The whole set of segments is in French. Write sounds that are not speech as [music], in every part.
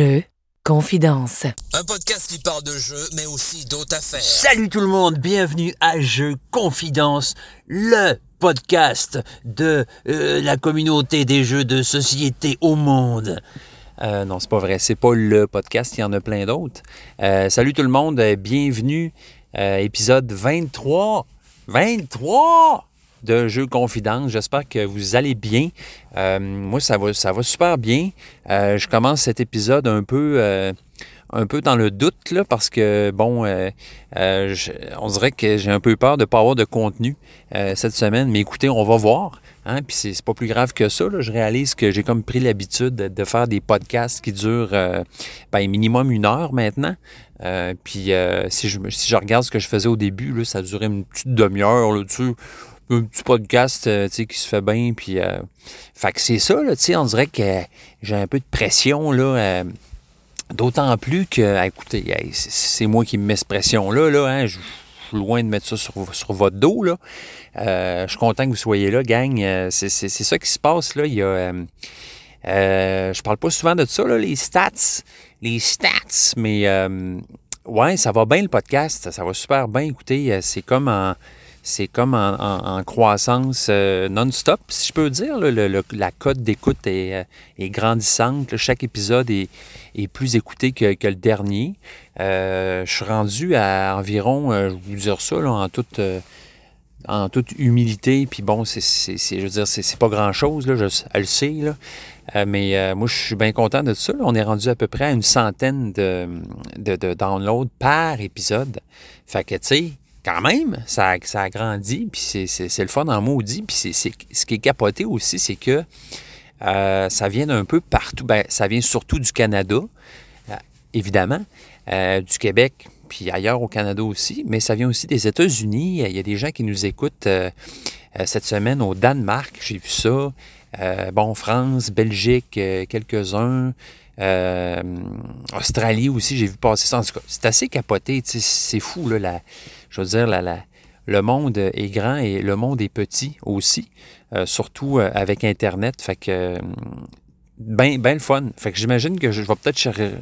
Jeux, confidence. Un podcast qui parle de jeux, mais aussi d'autres affaires. Salut tout le monde, bienvenue à Jeux Confidence, le podcast de euh, la communauté des jeux de société au monde. Euh, non, c'est pas vrai, c'est pas le podcast, il y en a plein d'autres. Euh, salut tout le monde, bienvenue, euh, épisode 23. 23 de Jeux Confidence. J'espère que vous allez bien. Euh, moi, ça va, super bien. Euh, je commence cet épisode un peu, euh, dans le doute, parce que, bon, je- on dirait que j'ai un peu peur de ne pas avoir de contenu cette semaine. Mais écoutez, on va voir. Hein, puis c'est pas plus grave que ça. Je réalise que j'ai comme pris l'habitude de, faire des podcasts qui durent ben, minimum une heure maintenant. Puis si, je, regarde ce que je faisais au début, là, ça durait une petite demi-heure. tu un petit podcast euh, qui se fait bien. Puis, euh, fait que c'est ça, là, on dirait que j'ai un peu de pression. Là, euh, D'autant plus que, ah, écoutez, c'est- moi qui me mets cette pression-là. Là, hein, je suis loin de mettre ça sur, sur votre dos. Là. Euh, je suis content que vous soyez là, gang. Euh, c'est ça qui se passe. Là. Il y a, je parle pas souvent de ça, là, les stats. Les stats, mais ouais, ça va bien le podcast. Ça va super bien. Écoutez, c'est comme en. C'est comme en, croissance euh, non-stop, si je peux dire. Le- la cote d'écoute est, euh, est grandissante. Chaque épisode est, est plus écouté que, que le dernier. Euh, je suis rendu à environ, je vais vous dire ça, là, en toute, en toute humilité. Puis bon, c'est, je veux dire, c'est, pas grand-chose, là, je elle le sais. Là. Mais moi, je suis bien content de ça. On est rendu à peu près à une centaine de, de, de downloads par épisode. Fait que, tu sais, quand même, ça, ça a grandi, puis c'est, le fun en maudit. Puis ce qui est capoté aussi, c'est que euh, ça vient d'un peu partout. Ben, ça vient surtout du Canada, euh, évidemment, euh, du Québec, puis ailleurs au Canada aussi, mais ça vient aussi des États-Unis. Il y a des gens qui nous écoutent cette semaine au Danemark, j'ai vu ça. Bon, France, Belgique, quelques-uns. Australie aussi, j'ai vu passer ça. En tout cas, c'est assez capoté. C'est fou, là. La, je veux dire, le monde est grand et le monde est petit aussi. euh, surtout euh, avec Internet. Fait que. euh, ben, ben le fun. Fait que j'imagine que je vais peut-être re-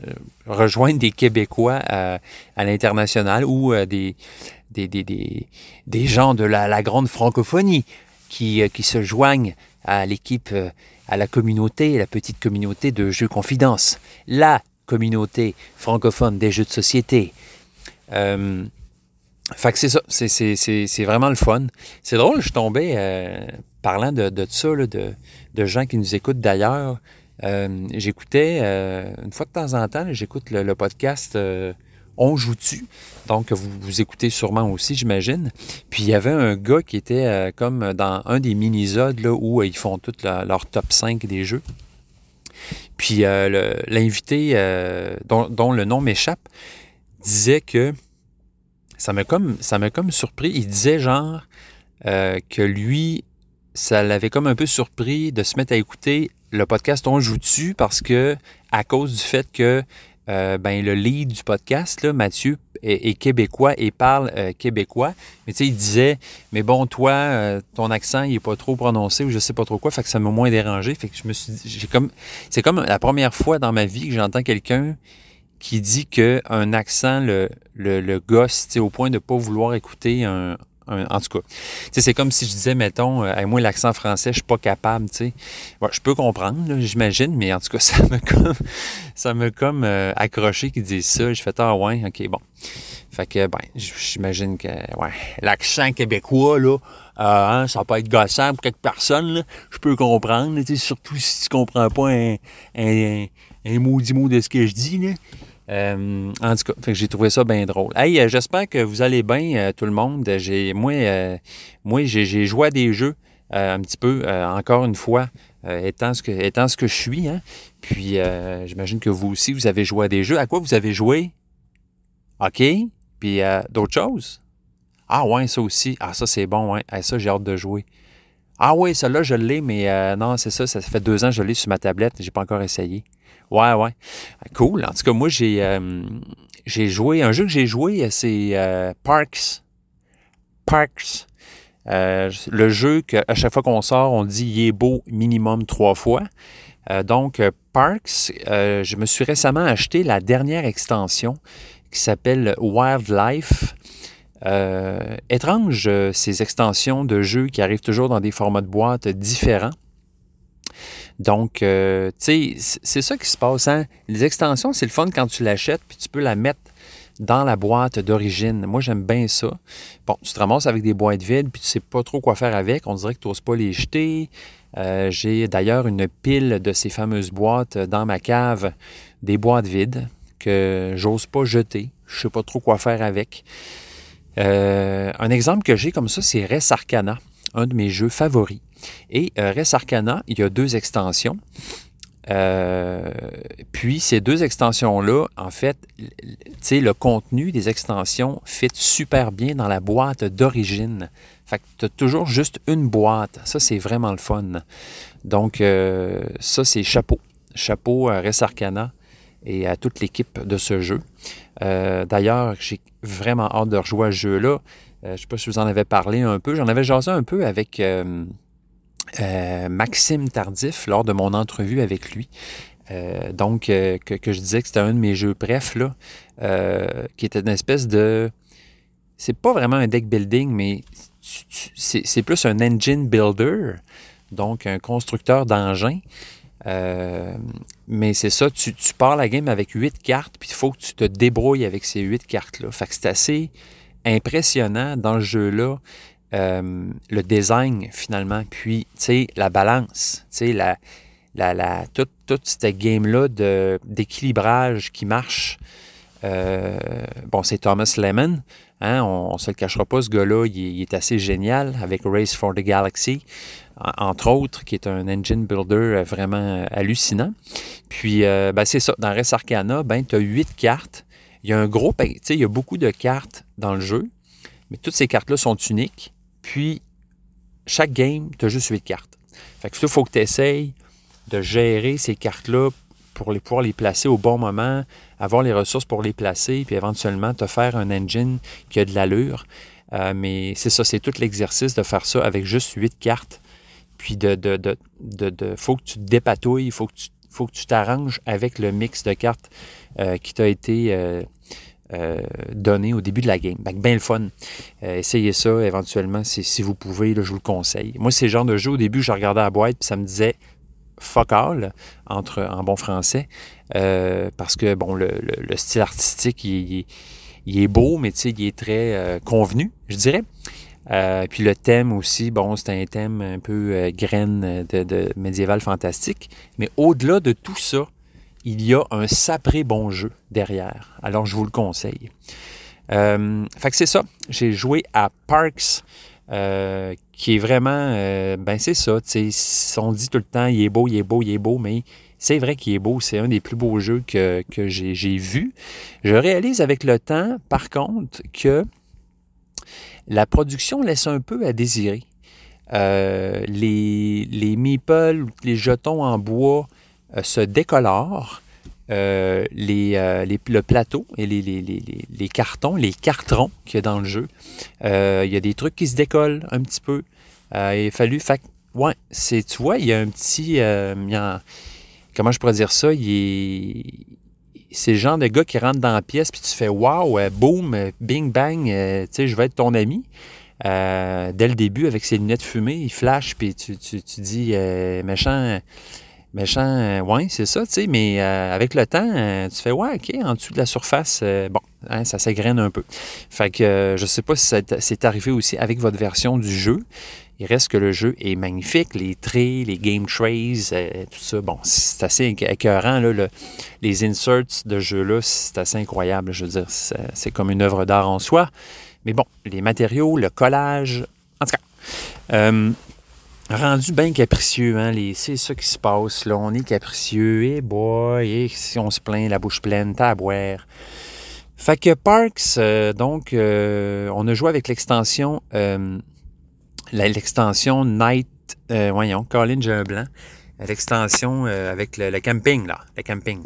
rejoindre des Québécois à, l'international ou des, gens de la, grande francophonie qui, se joignent à l'équipe, à la communauté, la petite communauté de Jeux Confidence, la communauté francophone des jeux de société. Fait que c'est ça, c'est- vraiment le fun. C'est drôle, je tombais, euh, parlant de, de ça, là, de, de gens qui nous écoutent d'ailleurs, euh, j'écoutais, euh, une fois de temps en temps, j'écoute le, podcast euh, On joue-tu, donc vous, vous écoutez sûrement aussi, j'imagine. Puis il y avait un gars qui était comme dans un des minisodes là, où ils font tout leur top 5 des jeux. Puis l'invité, dont, dont le nom m'échappe, disait que ça m'a comme, ça m'a comme surpris. Il disait genre euh, que lui, ça l'avait comme un peu surpris de se mettre à écouter le podcast On joue dessus parce que à cause du fait que euh, ben, le lead du podcast, là, Mathieu, est, québécois et parle euh, québécois. Mais tu sais, il disait, mais bon, toi, ton accent, il est pas trop prononcé ou je sais pas trop quoi, fait que ça m'a moins dérangé. Fait que je me suis j'ai comme, c'est comme la première fois dans ma vie que j'entends quelqu'un qui dit qu'un accent le, le, le gosse, au point de ne pas vouloir écouter un, un- En tout cas, c'est comme si je disais, mettons, euh, moi, l'accent français, je suis pas capable, tu sais. Bon, je peux comprendre, j'imagine, mais en tout cas, [laughs] ça m'a comme, ça m'a comme euh, accroché qu'ils disent ça. Je fais, ah ouais, ok, bon. Fait que, ben, j'imagine que, ouais, l'accent québécois, là, euh, hein, ça peut être gossant pour quelques personnes, là. Je peux comprendre, surtout si tu comprends pas un, un, un maudit mot de ce que je dis, là. Euh, en tout cas, j'ai trouvé ça bien drôle. Hey, euh, j'espère que vous allez bien, euh, tout le monde. J'ai, moi, moi j'ai, joué à des jeux un petit peu, encore une fois, étant, ce que, étant ce que je suis. Hein. Puis, j'imagine que vous aussi, vous avez joué à des jeux. À quoi vous avez joué? OK. Puis, d'autres choses? Ah ouais, ça aussi. Ah, ça, c'est bon, ouais. Ah, ça, j'ai hâte de jouer. Ah oui, celle-là, je l'ai, mais non, c'est ça, ça fait deux ans que je l'ai sur ma tablette. J'ai pas encore essayé. Ouais, ouais. Cool. En tout cas, moi, j'ai euh, j'ai joué. Un jeu que j'ai joué, c'est euh, Parks. Parks. Euh, le jeu qu'à chaque fois qu'on sort, on dit il est beau minimum trois fois. Donc, Parks, je me suis récemment acheté la dernière extension qui s'appelle Wildlife. Étrange, ces extensions de jeux qui arrivent toujours dans des formats de boîte différents. Donc, euh, tu sais, c'est ça qui se passe. Hein? Les extensions, c'est le fun quand tu l'achètes, puis tu peux la mettre dans la boîte d'origine. Moi, j'aime bien ça. Bon, tu te ramasses avec des boîtes vides, puis tu sais pas trop quoi faire avec. On dirait que tu n'oses pas les jeter. Euh, J'ai d'ailleurs une pile de ces fameuses boîtes dans ma cave, des boîtes vides que j'ose pas jeter. Je sais pas trop quoi faire avec. Euh, un exemple que j'ai comme ça, c'est Res Arcana, un de mes jeux favoris. Et euh, Res Arcana, il y a deux extensions. Euh, puis ces deux extensions-là, en fait, le contenu des extensions fit super bien dans la boîte d'origine. Fait que tu as toujours juste une boîte. Ça, c'est vraiment le fun. Donc, euh, ça, c'est chapeau. Chapeau à Res Arcana et à toute l'équipe de ce jeu. Euh, D'ailleurs, j'ai vraiment hâte de rejouer à ce jeu-là. Je ne sais pas si vous en avais parlé un peu. J'en avais jasé un peu avec euh, Maxime Tardif lors de mon entrevue avec lui. Euh, donc, euh, que, je disais que c'était un de mes jeux bref, là, qui était une espèce de. C'est pas vraiment un deck building, mais c'est plus un engine builder, donc un constructeur d'engins. Mais c'est ça, tu, tu pars la game avec huit cartes, puis il faut que tu te débrouilles avec ces huit cartes-là. Fait que c'est assez impressionnant dans le jeu-là, euh, le design finalement, puis, la balance, la, la, toute, cette game-là d'équilibrage qui marche. Euh, bon, c'est Thomas Lemon, hein, on ne se le cachera pas, ce gars-là, il, est- assez génial avec Race for the Galaxy, en- entre autres, qui est un engine builder euh, vraiment hallucinant. Puis, ben, c'est ça, dans Res Arcana, ben, tu as huit cartes. Il y a un gros, tu il y a beaucoup de cartes dans le jeu, mais toutes ces cartes-là sont uniques. Puis, chaque game, tu as juste huit cartes. Fait que ça, il faut que tu essayes de gérer ces cartes-là pour pouvoir les placer au bon moment, avoir les ressources pour les placer, puis éventuellement te faire un engine qui a de l'allure. Euh, mais c'est ça, c'est tout l'exercice de faire ça avec juste huit cartes. Puis de, de, de, de, de- faut que tu te dépatouilles, il faut que tu faut que tu t'arranges avec le mix de cartes euh, qui t'a été euh, euh, donné au début de la game. Ben, ben le fun. Euh, essayez ça éventuellement si, vous pouvez, je vous le conseille. Moi, c'est le genre de jeu, au début, je regardais la boîte puis ça me disait fuck all, entre, en bon français, euh, parce que, bon, le, le- le style artistique, il, est- beau, mais il est très convenu, je dirais. Puis le thème aussi, bon, c'est un thème un peu graine de médiéval fantastique. Mais au-delà de tout ça, il y a un sapré bon jeu derrière. Alors, je vous le conseille. Euh, fait que c'est ça. J'ai joué à Parks, euh, qui est vraiment, euh, ben c'est ça. On dit tout le temps, il est beau, il est beau, il est beau, mais c'est vrai qu'il est beau. C'est un des plus beaux jeux que, j'ai vu. Je réalise avec le temps, par contre, que la production laisse un peu à désirer. Euh, les, les meeples, les jetons en bois se décolorent. Euh, les, euh, les- le plateau et les, les- les- cartons, les cartrons qu'il y a dans le jeu, euh, il y a des trucs qui se décollent un petit peu. Euh, il a fallu. Fait, ouais, c'est, tu vois, il y a un petit. euh, comment je pourrais dire ça? Il est, c'est le genre de gars qui rentre dans la pièce puis tu fais waouh, boum, euh, bing bang, euh, tu sais, je vais être ton ami. Euh, dès le début, avec ses lunettes fumées, il flash puis tu, tu, tu dis euh, méchant, méchant, euh, ouais, c'est ça, tu sais, mais euh, avec le temps, euh, tu fais ouais, ok, en dessous de la surface, bon, hein, ça s'égrène un peu. Fait que je sais pas si c'est arrivé aussi avec votre version du jeu. Il reste que le jeu est magnifique, les traits, les game trays, tout ça. Bon, c'est assez écœurant, là, le- les inserts de jeu-là, c'est assez incroyable. Je veux dire, c'est comme une œuvre d'art en soi. Mais bon, les matériaux, le collage, en tout cas, rendu bien capricieux, hein, les- c'est ça qui se passe, là. On est capricieux, et boy, et si on se plaint, la bouche pleine, t'as à boire. Fait Parks, euh, donc, euh, on a joué avec l'extension, euh, l'extension Night, voyons, Colin, j'ai un blanc, l'extension avec le, camping, là, le camping.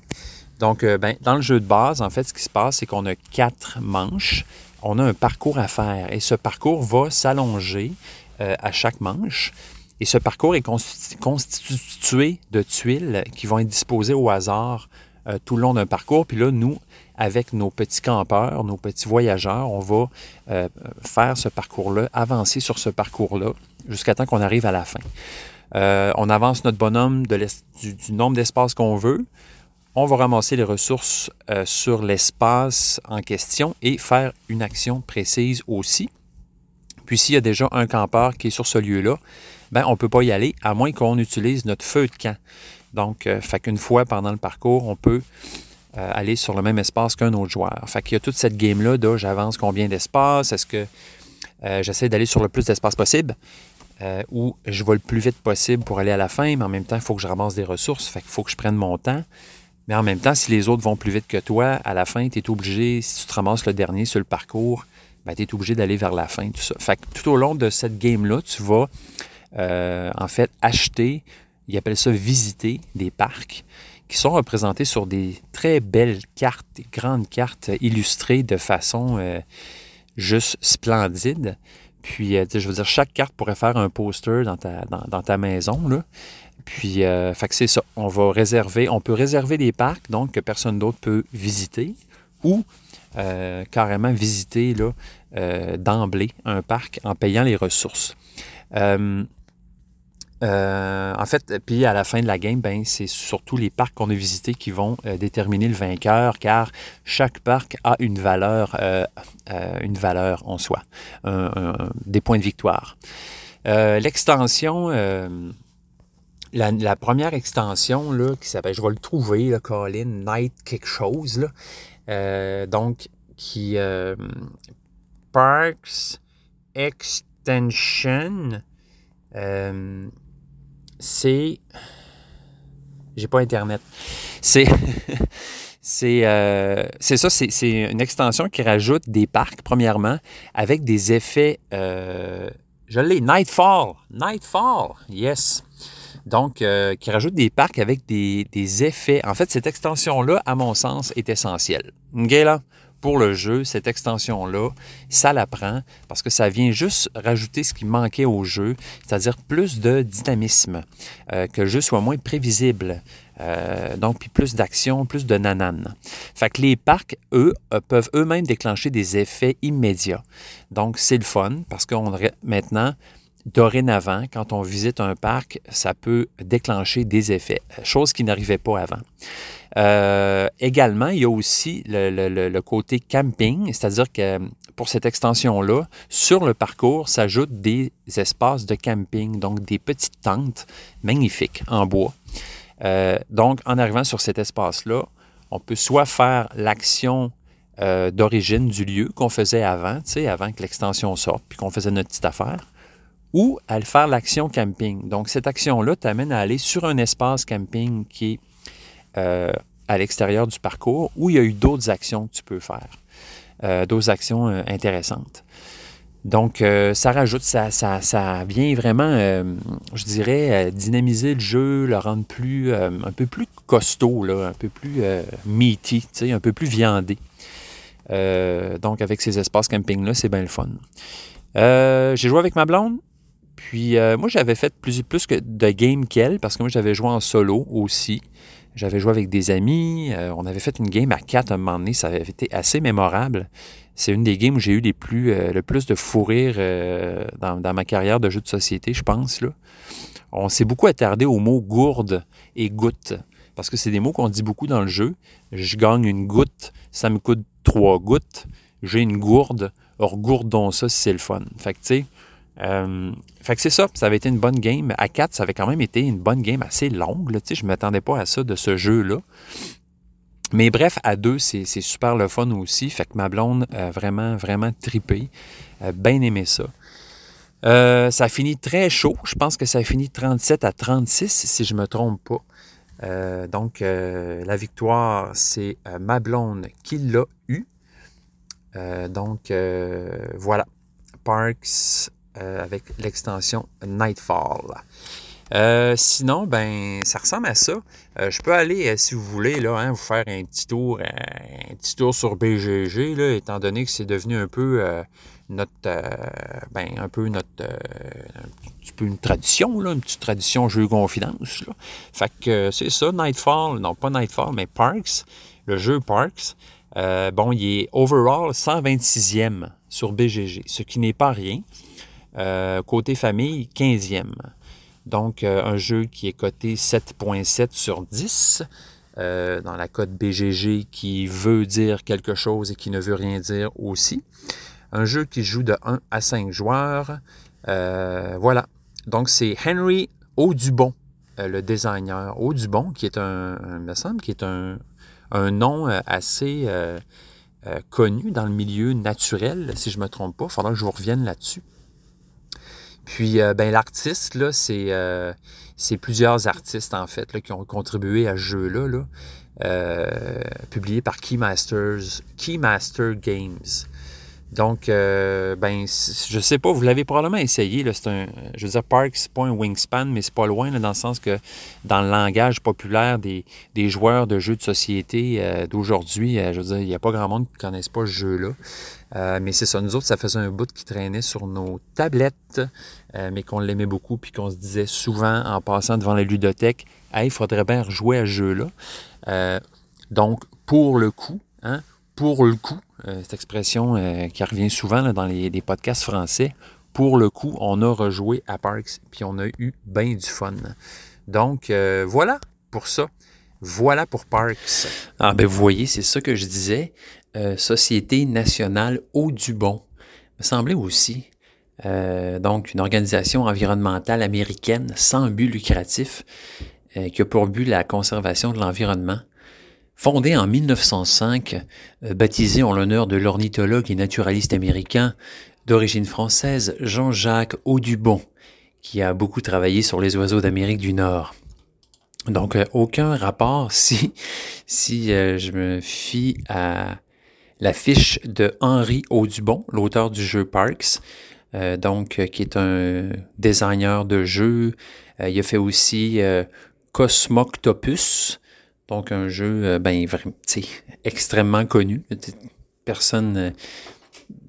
Donc, ben, dans le jeu de base, en fait, ce qui se passe, c'est qu'on a quatre manches. On a un parcours à faire et ce parcours va s'allonger à chaque manche. Et ce parcours est constitué de tuiles qui vont être disposées au hasard euh, tout le long d'un parcours. Puis là, nous, avec nos petits campeurs, nos petits voyageurs, on va euh, faire ce parcours-là, avancer sur ce parcours-là jusqu'à temps qu'on arrive à la fin. Euh, on avance notre bonhomme du, du, nombre d'espaces qu'on veut. On va ramasser les ressources sur l'espace en question et faire une action précise aussi. Puis s'il y a déjà un campeur qui est sur ce lieu-là, ben, on ne peut pas y aller à moins qu'on utilise notre feu de camp. Donc, euh, fait qu'une fois pendant le parcours, on peut euh, aller sur le même espace qu'un autre joueur. Fait qu'il y a toute cette game-là de j'avance combien d'espace, est-ce que euh, j'essaie d'aller sur le plus d'espace possible ou je vais le plus vite possible pour aller à la fin, mais en même temps, il faut que je ramasse des ressources, fait qu'il faut que je prenne mon temps. Mais en même temps, si les autres vont plus vite que toi, à la fin, tu es obligé, si tu te ramasses le dernier sur le parcours, ben, tu es obligé d'aller vers la fin, tout ça. Fait que tout au long de cette game-là, tu vas en fait acheter ils appellent ça visiter des parcs qui sont représentés sur des très belles cartes, des grandes cartes illustrées de façon euh, juste splendide. Puis, euh, je veux dire, chaque carte pourrait faire un poster dans ta, dans, ta maison. Là. Puis, euh, fait que c'est ça. On va réserver, on peut réserver des parcs, donc que personne d'autre peut visiter, ou carrément visiter là, d'emblée un parc en payant les ressources. Euh, en fait, puis à la fin de la game, ben, c'est surtout les parcs qu'on a visités qui vont euh, déterminer le vainqueur, car chaque parc a une valeur, euh, une valeur en soi, des points de victoire. L'extension, la, première extension là, qui s'appelle, je vais le trouver, le Colin Night quelque chose, là, donc qui Parks Extension c'est. J'ai pas Internet. C'est. [laughs] Euh, c'est ça, c'est une extension qui rajoute des parcs, premièrement, avec des effets. Euh, je l'ai, Nightfall. Nightfall, yes. Donc, euh, qui rajoute des parcs avec des, effets. En fait, cette extension-là, à mon sens, est essentielle. OK? Pour le jeu, cette extension-là, ça la prend parce que ça vient juste rajouter ce qui manquait au jeu, c'est-à-dire plus de dynamisme, euh, que le jeu soit moins prévisible. Euh, donc, puis plus d'action, plus de nanane. Fait que les parcs, eux, euh, peuvent eux-mêmes déclencher des effets immédiats. Donc, c'est le fun parce qu'on maintenant, dorénavant, quand on visite un parc, ça peut déclencher des effets, chose qui n'arrivait pas avant. Euh, également, il y a aussi le, côté camping, c'est-à-dire que pour cette extension-là, sur le parcours s'ajoutent des espaces de camping, donc des petites tentes magnifiques en bois. Euh, donc, en arrivant sur cet espace-là, on peut soit faire l'action euh, d'origine du lieu qu'on faisait avant, tu sais, avant que l'extension sorte, puis qu'on faisait notre petite affaire, ou à faire l'action camping. Donc, cette action-là t'amène à aller sur un espace camping qui est euh, à l'extérieur du parcours où il y a eu d'autres actions que tu peux faire, euh, d'autres actions euh, intéressantes. Donc, ça rajoute, ça, ça, ça vient vraiment, je dirais, dynamiser le jeu, le rendre plus, un peu plus costaud, un peu plus meaty, un peu plus viandé. donc, avec ces espaces camping-là, c'est bien le fun. J'ai joué avec ma blonde, puis moi, j'avais fait plus, plus que de game qu'elle, parce que moi, j'avais joué en solo aussi. J'avais joué avec des amis. Euh, on avait fait une game à quatre à un moment donné. Ça avait été assez mémorable. C'est une des games où j'ai eu les plus, euh, le plus de fou rire euh, dans, ma carrière de jeu de société, je pense. Là. On s'est beaucoup attardé aux mots gourde et goutte. Parce que c'est des mots qu'on dit beaucoup dans le jeu. Je gagne une goutte, ça me coûte trois gouttes. J'ai une gourde, or gourdons ça si c'est le fun. Fait que tu sais, euh, fait que c'est ça, ça avait été une bonne game. À 4, ça avait quand même été une bonne game assez longue. Là, je ne m'attendais pas à ça de ce jeu-là. Mais bref, à 2, c'est super le fun aussi. Fait que ma blonde a vraiment, vraiment tripé. Bien aimé ça. Euh, ça a fini très chaud. Je pense que ça a fini 37 à 36, si je ne me trompe pas. Euh, donc, la victoire, c'est ma blonde qui l'a eu. donc, voilà. Parks euh, avec l'extension Nightfall. Euh, sinon, ben, ça ressemble à ça. Euh, je peux aller, si vous voulez, là, hein, vous faire un petit tour, sur BGG, là, étant donné que c'est devenu un peu notre, ben, un peu notre, une tradition, là, une petite tradition jeu confidence. Là. Fait que c'est ça, Nightfall, non pas Nightfall, mais Parks, le jeu Parks. bon, il est overall 126e sur BGG, ce qui n'est pas rien. Côté famille, 15e. Donc, un jeu qui est coté 7.7 sur 10. Euh, dans la cote BGG qui veut dire quelque chose et qui ne veut rien dire aussi. Un jeu qui joue de 1 à 5 joueurs. Euh, voilà. Donc c'est Henry Audubon, euh, le designer. Audubon, qui est un, me semble, qui est un nom assez connu dans le milieu naturel, si je ne me trompe pas. Il faudra que je vous revienne là-dessus. Puis, ben, l'artiste, là, c'est plusieurs artistes, en fait, qui ont contribué à ce jeu-là, euh, publié par Keymaster Games. Donc, euh, ben, je sais pas, vous l'avez probablement essayé. C'est un, je veux dire, Parks, c'est pas un wingspan, mais c'est pas loin, dans le sens que dans le langage populaire des, joueurs de jeux de société euh, d'aujourd'hui, je veux dire, il n'y a pas grand monde qui ne connaisse pas ce jeu-là. Euh, mais c'est ça, nous autres, ça faisait un bout qui traînait sur nos tablettes, euh, mais qu'on l'aimait beaucoup, puis qu'on se disait souvent en passant devant la ludothèque, Hey, il faudrait bien rejouer à ce jeu-là. Euh, donc, pour le coup, hein, pour le coup, cette expression qui revient souvent dans les, podcasts français, pour le coup, on a rejoué à Parks, puis on a eu bien du fun. Donc, voilà pour ça. Voilà pour Parks. Ah ben vous voyez, c'est ça que je disais. Euh, Société nationale Audubon, me semblait aussi. Euh, donc, une organisation environnementale américaine sans but lucratif euh, qui a pour but la conservation de l'environnement. Fondée en 1905, baptisée en l'honneur de l'ornithologue et naturaliste américain d'origine française Jean-Jacques Audubon, qui a beaucoup travaillé sur les oiseaux d'Amérique du Nord. Donc, aucun rapport [laughs] si, si je me fie à la fiche de Henri Audubon, l'auteur du jeu Parks, euh, donc euh, qui est un designer de jeux. Euh, il a fait aussi Cosmoctopus, donc un jeu ben, extrêmement connu. Personne,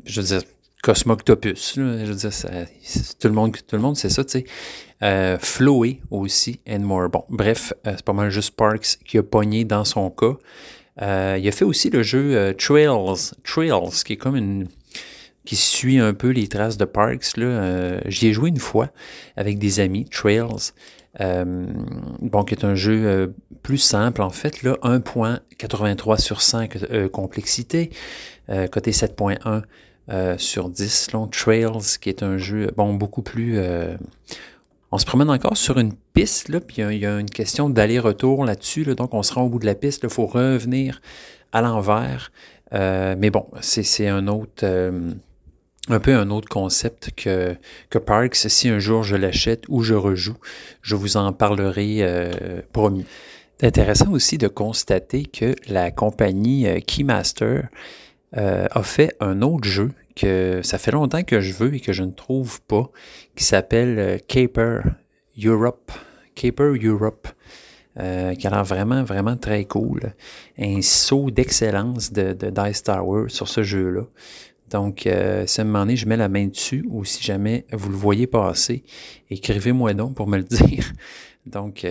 je veux dire, Cosmoctopus, je veux dire, tout, le monde, tout le monde sait ça, tu sais. Floé aussi, and more. Bon, bref, c'est pas mal juste Parks qui a pogné dans son cas. Euh, il a fait aussi le jeu euh, Trails, Trails, qui est comme une qui suit un peu les traces de Parks. Là. Euh, j'y ai joué une fois avec des amis, Trails. bon, qui est un jeu plus simple en fait, là, 1.83 sur 5 complexité, côté 7.1 sur 10, long Trails, qui est un jeu bon beaucoup plus on se promène encore sur une piste, là, puis il y, a une question d'aller-retour là-dessus. donc, on se rend au bout de la piste, il faut revenir à l'envers. Euh, mais bon, c'est un autre. Euh, un peu un autre concept que, Parks. Si un jour je l'achète ou je rejoue, je vous en parlerai euh, promis. Intéressant aussi de constater que la compagnie Keymaster a fait un autre jeu que ça fait longtemps que je veux et que je ne trouve pas, qui s'appelle euh, Caper Europe. Caper Europe. Euh, qui a l'air vraiment, vraiment très cool. Un saut d'excellence de, de, Dice Tower sur ce jeu-là. Donc, euh, si à un moment donné, je mets la main dessus, ou si jamais vous le voyez passer, écrivez-moi donc pour me le [laughs] dire. Donc,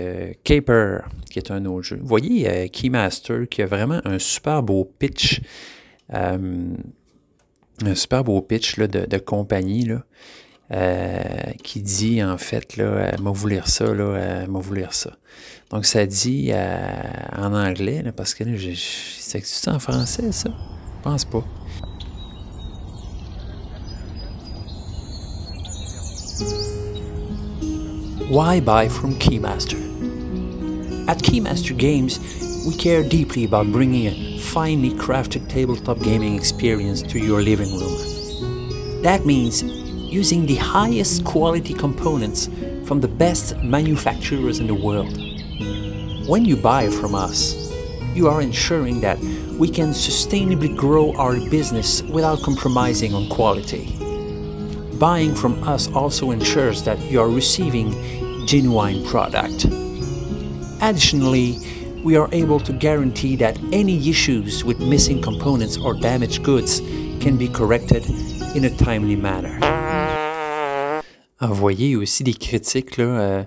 Caper, qui est un autre jeu. Vous voyez Keymaster, qui a vraiment un super beau pitch un super beau pitch de, compagnie là, euh, qui dit en fait, là, m'a vous lire ça, là, m'a vous lire ça. Donc ça dit euh, en anglais, parce que là, c'est ça en français, ça? Je pense pas. Why buy from Keymaster? At Keymaster Games, we care deeply about bringing a finely crafted tabletop gaming experience to your living room. That means using the highest quality components from the best manufacturers in the world. When you buy from us, you are ensuring that we can sustainably grow our business without compromising on quality. Buying from us also ensures that you are receiving genuine product. Additionally, we are able to guarantee that any issues with missing components or damaged goods can be corrected in a timely manner. Envoyez aussi des critiques, là, euh,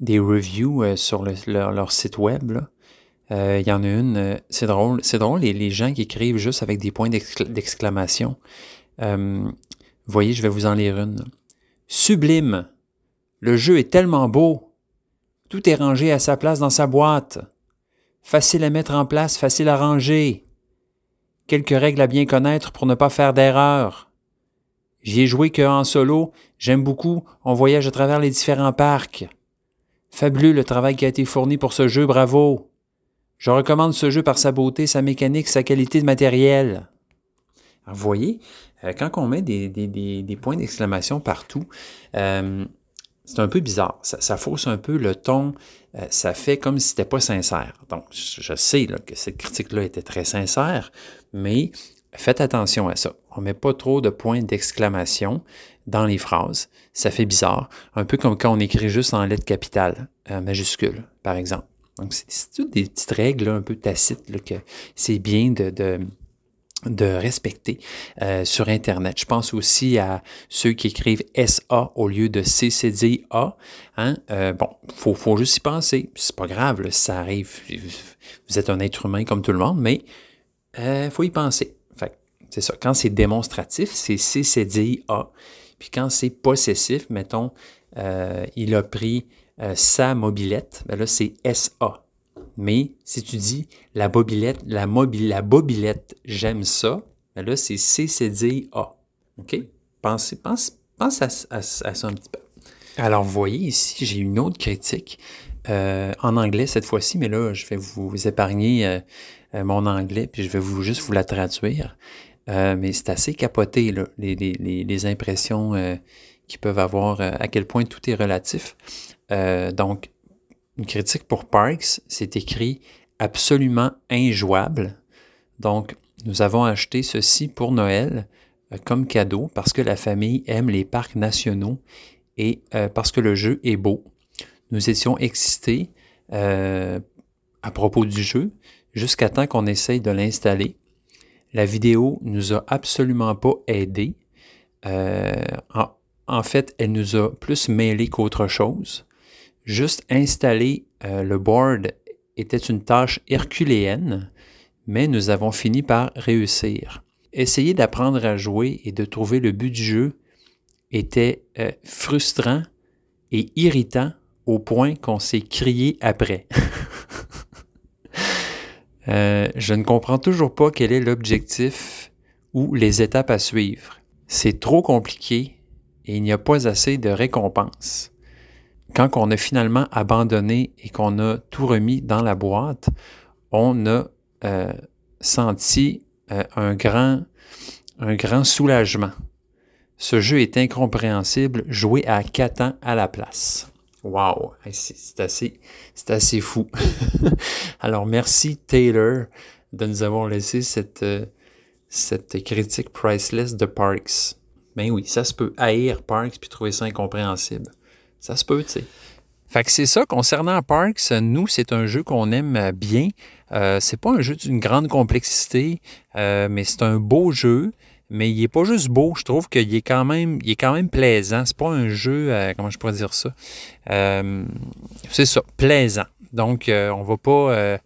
des reviews euh, sur le- leur, leur site web. Euh, Il y en a une, euh, c'est drôle, c'est drôle les, les gens qui écrivent juste avec des points d'exclamation. Euh, voyez, je vais vous en lire une. Sublime. Le jeu est tellement beau. Tout est rangé à sa place dans sa boîte. Facile à mettre en place, facile à ranger. Quelques règles à bien connaître pour ne pas faire d'erreur. J'y ai joué que en solo. J'aime beaucoup. On voyage à travers les différents parcs. Fabuleux le travail qui a été fourni pour ce jeu, bravo. Je recommande ce jeu par sa beauté, sa mécanique, sa qualité de matériel. Voyez, quand on met des, des- des- des points d'exclamation partout, euh, c'est un peu bizarre. Ça, ça fausse un peu le ton. Euh, ça fait comme si c'était pas sincère. Donc, je sais là, que cette critique-là était très sincère, mais faites attention à ça. On met pas trop de points d'exclamation dans les phrases. Ça fait bizarre. Un peu comme quand on écrit juste en lettres capitales, euh, majuscules, par exemple. Donc, c'est toutes des petites règles là, un peu tacites là, que c'est bien de, de, de respecter euh, sur Internet. Je pense aussi à ceux qui écrivent SA au lieu de CCDA. Hein? Euh, bon, faut, faut juste y penser. C'est pas grave, là, ça arrive. Vous êtes un être humain comme tout le monde, mais il faut y penser. C'est ça. Quand c'est démonstratif, c'est CCDA. Puis quand c'est possessif, mettons, euh, il a pris euh, sa mobilette, ben là, c'est SA. Mais si tu dis la bobilette, la, mobile, la bobilette, j'aime ça, ben là, c'est CCDA. OK? Pensez, pense, pense à, ça un petit peu. Alors, vous voyez ici, j'ai une autre critique euh, en anglais cette fois-ci, mais là, je vais vous épargner euh, euh, mon anglais, puis je vais vous, juste vous la traduire. Euh, mais c'est assez capoté, là, les, les- les- impressions euh, qu'ils peuvent avoir, à quel point tout est relatif. Donc, une critique pour Parks, c'est écrit absolument injouable. Donc, nous avons acheté ceci pour Noël euh, comme cadeau parce que la famille aime les parcs nationaux et euh, parce que le jeu est beau. Nous étions excités euh, à propos du jeu jusqu'à temps qu'on essaye de l'installer. La vidéo nous a absolument pas aidé. Euh, en, en fait, elle nous a plus mêlé qu'autre chose. Juste installer euh, le board était une tâche herculéenne, mais nous avons fini par réussir. Essayer d'apprendre à jouer et de trouver le but du jeu était euh, frustrant et irritant au point qu'on s'est crié après. [laughs] Euh, je ne comprends toujours pas quel est l'objectif ou les étapes à suivre. C'est trop compliqué et il n'y a pas assez de récompenses. Quand on a finalement abandonné et qu'on a tout remis dans la boîte, on a euh, senti euh, un, grand, un grand soulagement. Ce jeu est incompréhensible, joué à quatre ans à la place. Wow, c'est c'est assez, c'est assez fou. [laughs] Alors merci Taylor de nous avoir laissé cette, euh, cette critique priceless de Parks. Ben oui, ça se peut haïr Parks puis trouver ça incompréhensible. Ça se peut, tu sais. Fait que c'est ça, concernant Parks, nous, c'est un jeu qu'on aime bien. Euh, c'est pas un jeu d'une grande complexité, euh, mais c'est un beau jeu. Mais il est pas juste beau, je trouve qu'il est quand même, il est quand même plaisant. C'est pas un jeu, euh, comment je pourrais dire ça? C'est ça, plaisant. Donc, on va pas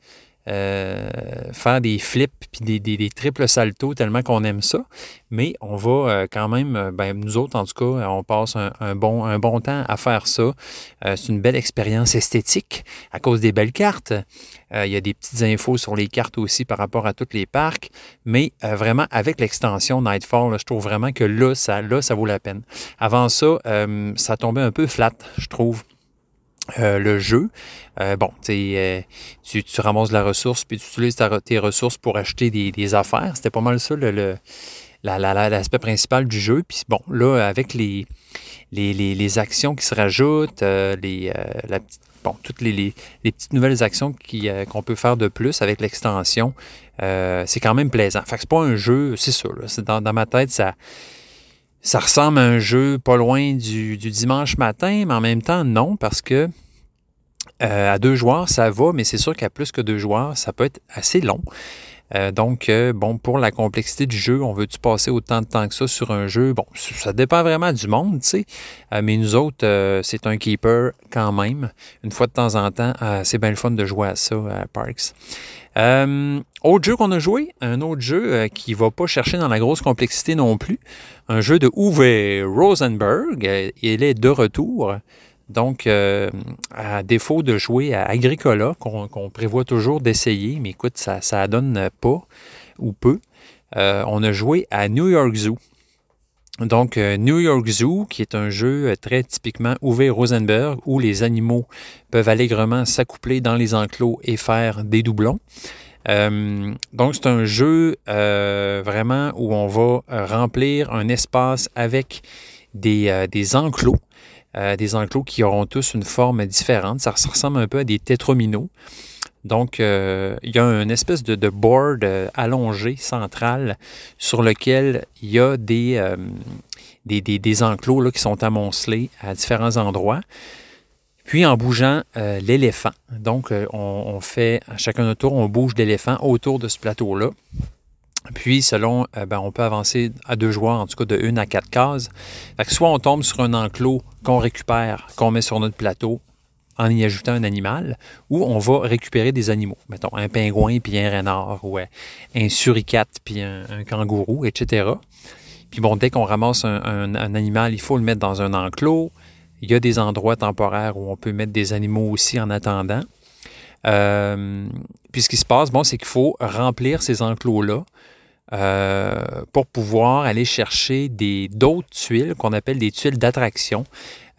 euh, faire des flips puis des, des, des triples saltos tellement qu'on aime ça. Mais on va euh, quand même, euh, ben, nous autres en tout cas, on passe un, bon, un bon temps à faire ça. C'est une belle expérience esthétique à cause des belles cartes. Il y a des petites infos sur les cartes aussi par rapport à tous les parcs. Mais vraiment, avec l'extension Nightfall, je trouve vraiment que là ça, là, ça vaut la peine. Avant ça, ça tombait un peu flat, je trouve. Euh, le jeu. Euh, bon, euh, tu, tu ramasses de la ressource, puis tu utilises ta, tes ressources pour acheter des, affaires. C'était pas mal ça le, le l'aspect principal du jeu. Puis bon, là, avec les, les, les, actions qui se rajoutent, euh, les, la bon, toutes les, les, petites nouvelles actions qu'on peut faire de plus avec l'extension, c'est quand même plaisant. Fait que c'est pas un jeu, c'est ça. Là, dans, dans ma tête, ça ça ressemble à un jeu pas loin du, du, dimanche matin, mais en même temps, non, parce que euh, à deux joueurs, ça va, mais c'est sûr qu'à plus que deux joueurs, ça peut être assez long. Euh, donc, euh, bon, pour la complexité du jeu, on veut-tu passer autant de temps que ça sur un jeu? Bon, ça dépend vraiment du monde, tu sais. Euh, mais nous autres, c'est un keeper quand même. Une fois de temps en temps, c'est bien le fun de jouer à ça Parks. autre jeu qu'on a joué, un autre jeu qui ne va pas chercher dans la grosse complexité non plus. Un jeu de Uwe Rosenberg. il est de retour. Donc, à défaut de jouer à Agricola, qu'on prévoit toujours d'essayer, mais écoute, ça ne donne pas ou peu, on a joué à New York Zoo. Donc, New York Zoo, qui est un jeu très typiquement ouvert Rosenberg, où les animaux peuvent allègrement s'accoupler dans les enclos et faire des doublons. donc, c'est un jeu vraiment où on va remplir un espace avec des enclos euh, des enclos qui auront tous une forme différente. Ça, ressemble un peu à des tétrominos. Donc, euh, il y a une espèce de, board euh, allongé central sur lequel il y a des, enclos là, qui sont amoncelés à différents endroits. Puis en bougeant l'éléphant. Donc, on, on, fait à chacun notre tour, on bouge l'éléphant autour de ce plateau-là. Puis, selon, euh, ben, on peut avancer à deux joueurs, en tout cas de une à quatre cases. soit on tombe sur un enclos qu'on récupère, qu'on met sur notre plateau en y ajoutant un animal, ou on va récupérer des animaux. Mettons un pingouin puis un renard, ou euh, un suricate puis un, kangourou, etc. Puis bon, dès qu'on ramasse un, animal, il faut le mettre dans un enclos. Il y a des endroits temporaires où on peut mettre des animaux aussi en attendant. Euh, puis ce qui se passe, bon, c'est qu'il faut remplir ces enclos-là euh, pour pouvoir aller chercher d'autres tuiles qu'on appelle des tuiles d'attraction.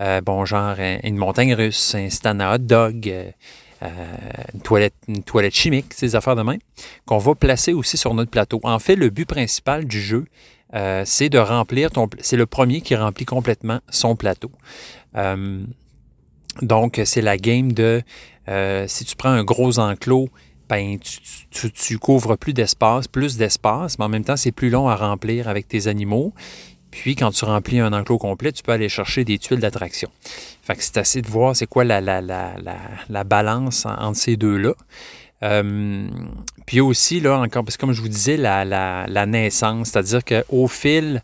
Euh, bon, genre une montagne russe, un stand à hot dog, une, toilette, une toilette chimique, ces affaires de main, qu'on va placer aussi sur notre plateau. En fait, le but principal du jeu, c'est de remplir ton... C'est le premier qui remplit complètement son plateau. Donc, c'est la game de... si tu prends un gros enclos, ben, tu, couvres plus d'espace, plus d'espace, mais en même temps, c'est plus long à remplir avec tes animaux. Puis, quand tu remplis un enclos complet, tu peux aller chercher des tuiles d'attraction. Fait que c'est assez de voir c'est quoi la, la, balance entre ces deux-là. Euh, puis aussi, là, encore, parce que comme je vous disais, la, naissance, c'est-à-dire qu'au fil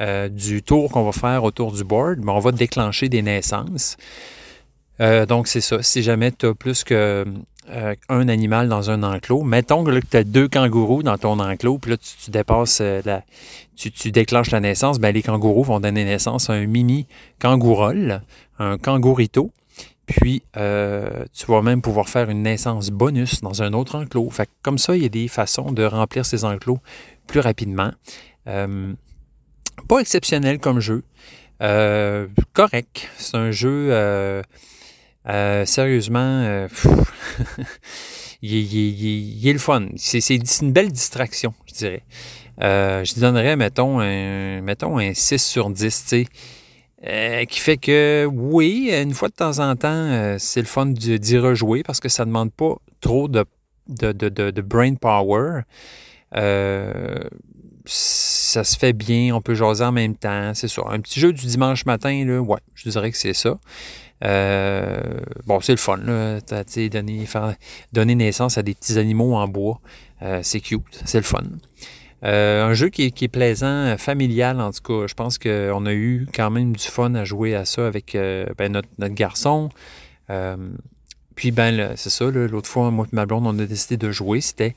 euh, du tour qu'on va faire autour du board, ben, on va déclencher des naissances. Euh, donc, c'est ça. Si jamais tu as plus que euh, un animal dans un enclos. Mettons que, tu as deux kangourous dans ton enclos, puis là, tu, dépasses euh, la, tu, déclenches la naissance, ben, les kangourous vont donner naissance à un mini kangourol, un kangourito. Puis, euh, tu vas même pouvoir faire une naissance bonus dans un autre enclos. Fait comme ça, il y a des façons de remplir ces enclos plus rapidement. pas exceptionnel comme jeu. correct. C'est un jeu euh, sérieusement, euh, [laughs] il, est le fun. C'est une belle distraction, je dirais. Euh, je donnerais, mettons, un, mettons un 6 sur 10, tu sais. qui fait que, oui, une fois de temps en temps, c'est le fun d'y rejouer parce que ça ne demande pas trop de brain power. ça se fait bien, on peut jaser en même temps, c'est ça. Un petit jeu du dimanche matin, là, ouais, je dirais que c'est ça. Euh, bon, c'est le fun, là. Donner, faire, donner naissance à des petits animaux en bois. Euh, c'est cute, c'est le fun. Euh, un jeu qui est, plaisant, familial en tout cas. Je pense qu'on a eu quand même du fun à jouer à ça avec ben, notre, garçon. puis ben c'est ça, l'autre fois, moi et ma blonde, on a décidé de jouer. C'était,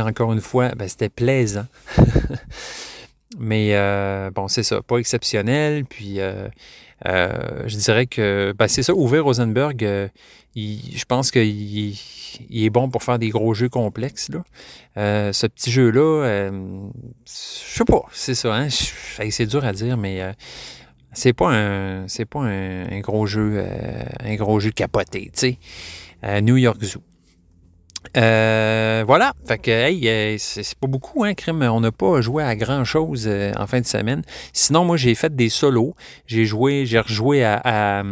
encore une fois, ben, c'était plaisant. [laughs] Mais bon, c'est ça, pas exceptionnel. Puis je dirais que ben, c'est ça, Uwe Rosenberg, euh, je pense qu'il est bon pour faire des gros jeux complexes. Là. Euh, ce petit jeu-là, je sais pas, c'est ça, hein, c'est dur à dire, mais c'est pas un pas un, gros jeu un gros jeu capoté, tu sais. New York Zoo. Euh, voilà. Fait que, hey, euh, c'est pas beaucoup, hein, crime. On n'a pas joué à grand chose euh, en fin de semaine. Sinon, moi, j'ai fait des solos. J'ai joué, j'ai rejoué à, à,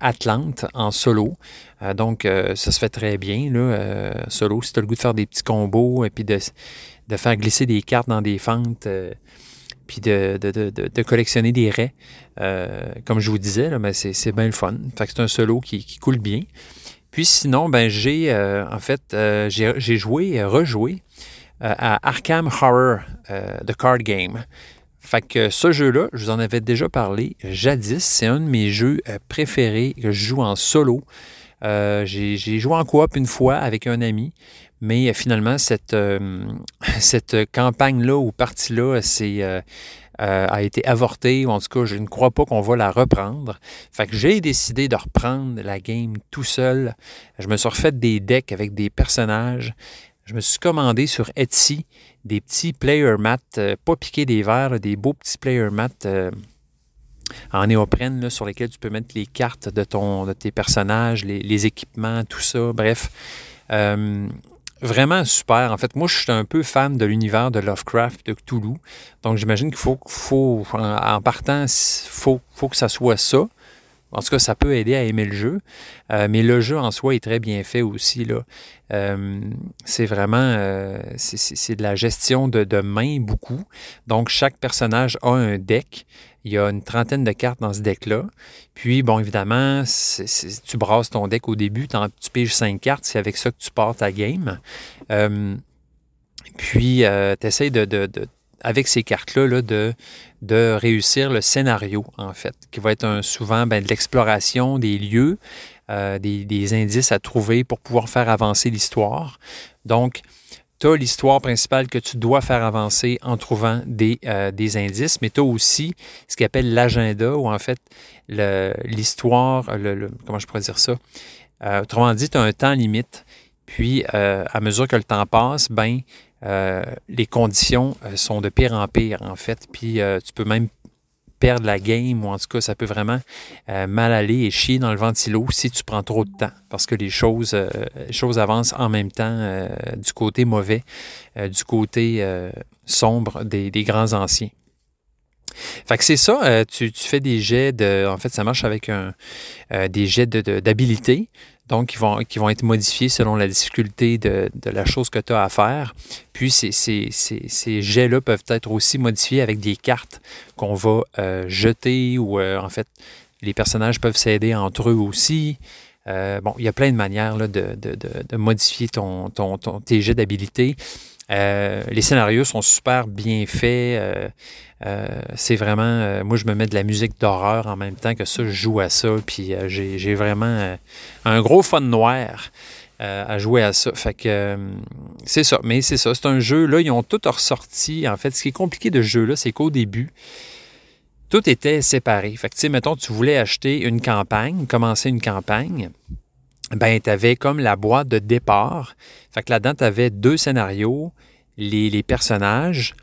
Atlante en solo. donc, ça se fait très bien, là. solo, si tu le goût de faire des petits combos et puis de, de faire glisser des cartes dans des fentes puis de, de, de, de, collectionner des raies. comme je vous disais, là, ben, c'est bien le fun. Fait que c'est un solo qui, qui coule bien. Puis sinon, ben j'ai euh, en fait euh, j'ai joué, rejoué à Arkham Horror, The Card Game. Fait que ce jeu-là, je vous en avais déjà parlé jadis. C'est un de mes jeux préférés que je joue en solo. j'ai joué en coop une fois avec un ami, mais finalement, cette, [laughs] cette campagne-là ou partie-là, c'est euh, a été avortée, ou en tout cas, je ne crois pas qu'on va la reprendre. Fait que j'ai décidé de reprendre la game tout seul. Je me suis refait des decks avec des personnages. Je me suis commandé sur Etsy des petits player mats, euh, pas piqués des verres, des beaux petits player mats euh, en néoprène sur lesquels tu peux mettre les cartes de, ton, de tes personnages, les, équipements, tout ça. Bref, vraiment super. En fait, moi, je suis un peu fan de l'univers de Lovecraft, de Cthulhu. Donc, j'imagine qu'il faut, faut, en, partant, faut, faut, que ça soit ça. En tout cas, ça peut aider à aimer le jeu. Euh, mais le jeu en soi est très bien fait aussi. Euh, c'est vraiment euh, c'est de la gestion de, de main beaucoup. Donc, chaque personnage a un deck. Il y a une trentaine de cartes dans ce deck-là. Puis, bon, évidemment, tu brasses ton deck au début, tu piges cinq cartes, c'est avec ça que tu pars ta game. Euh, puis, euh, tu essaies de, avec ces cartes-là, de, de réussir le scénario, en fait, qui va être souvent ben, de l'exploration des lieux, euh, des, des, indices à trouver pour pouvoir faire avancer l'histoire. Donc, tu as l'histoire principale que tu dois faire avancer en trouvant des, euh, indices, mais tu as aussi ce qu'on appelle l'agenda, ou en fait l'histoire, comment je pourrais dire ça? Euh, autrement dit, tu as un temps limite, puis euh, à mesure que le temps passe, ben, les conditions sont de pire en pire, en fait, puis tu peux même perdre la game, ou en tout cas, ça peut vraiment euh, mal aller et chier dans le ventilo si tu prends trop de temps, parce que les choses, euh, choses avancent en même temps euh, du côté mauvais, du côté sombre des, grands anciens. Fait que c'est ça, tu, fais des jets de. En fait, ça marche avec un, des jets d'habilité. Donc qui vont, qui vont être modifiés selon la difficulté de, la chose que tu as à faire. Puis ces, ces, jets-là peuvent être aussi modifiés avec des cartes qu'on va euh, jeter ou euh, en fait les personnages peuvent s'aider entre eux aussi. Euh, bon, il y a plein de manières de, de, modifier ton, ton tes jets d'habilité. Les scénarios sont super bien faits. Euh, c'est vraiment, euh, moi je me mets de la musique d'horreur en même temps que ça, je joue à ça, puis euh, j'ai vraiment un gros fun noir à jouer à ça. Fait que c'est ça, mais c'est ça, c'est un jeu, là, ils ont tout ressorti. En fait, ce qui est compliqué de ce jeu-là, c'est qu'au début, tout était séparé. Fait que, tu sais, mettons, tu voulais acheter une campagne, commencer une campagne, ben, tu avais comme la boîte de départ. Fait que là-dedans, tu avais deux scénarios, les, les personnages,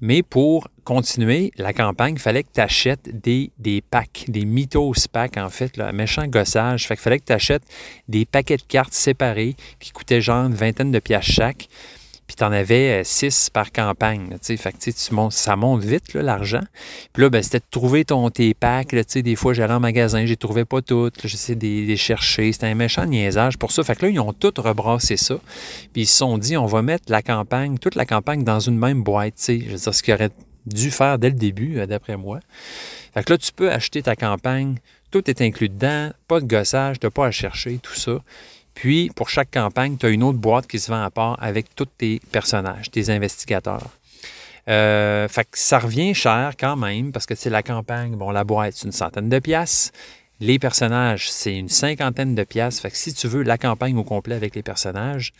mais pour continuer la campagne, il fallait que tu achètes des, des packs, des mythos packs, en fait, là, un méchant gossage. Fait qu'il fallait que tu achètes des paquets de cartes séparés qui coûtaient genre une vingtaine de pièces chaque puis tu en avais euh, six par campagne. fait que, tu montes, ça monte vite, l'argent. Puis là, ben, c'était de trouver ton, tes packs. des fois, j'allais en magasin, je les trouvais pas toutes. J'essayais de les chercher. C'était un méchant niaisage pour ça. Fait que là, ils ont tout rebrassé ça. Puis ils se sont dit, on va mettre la campagne, toute la campagne dans une même boîte. Je veux dire, ce qu'ils auraient dû faire dès le début, euh, d'après moi. Fait que là, tu peux acheter ta campagne. Tout est inclus dedans. Pas de gossage, tu n'as pas à chercher, tout ça. Puis, pour chaque campagne, tu as une autre boîte qui se vend à part avec tous tes personnages, tes investigateurs. Euh, fait que ça revient cher quand même, parce que c'est la campagne, bon, la boîte, c'est une centaine de pièces. Les personnages, c'est une cinquantaine de pièces. Fait que si tu veux la campagne au complet avec les personnages,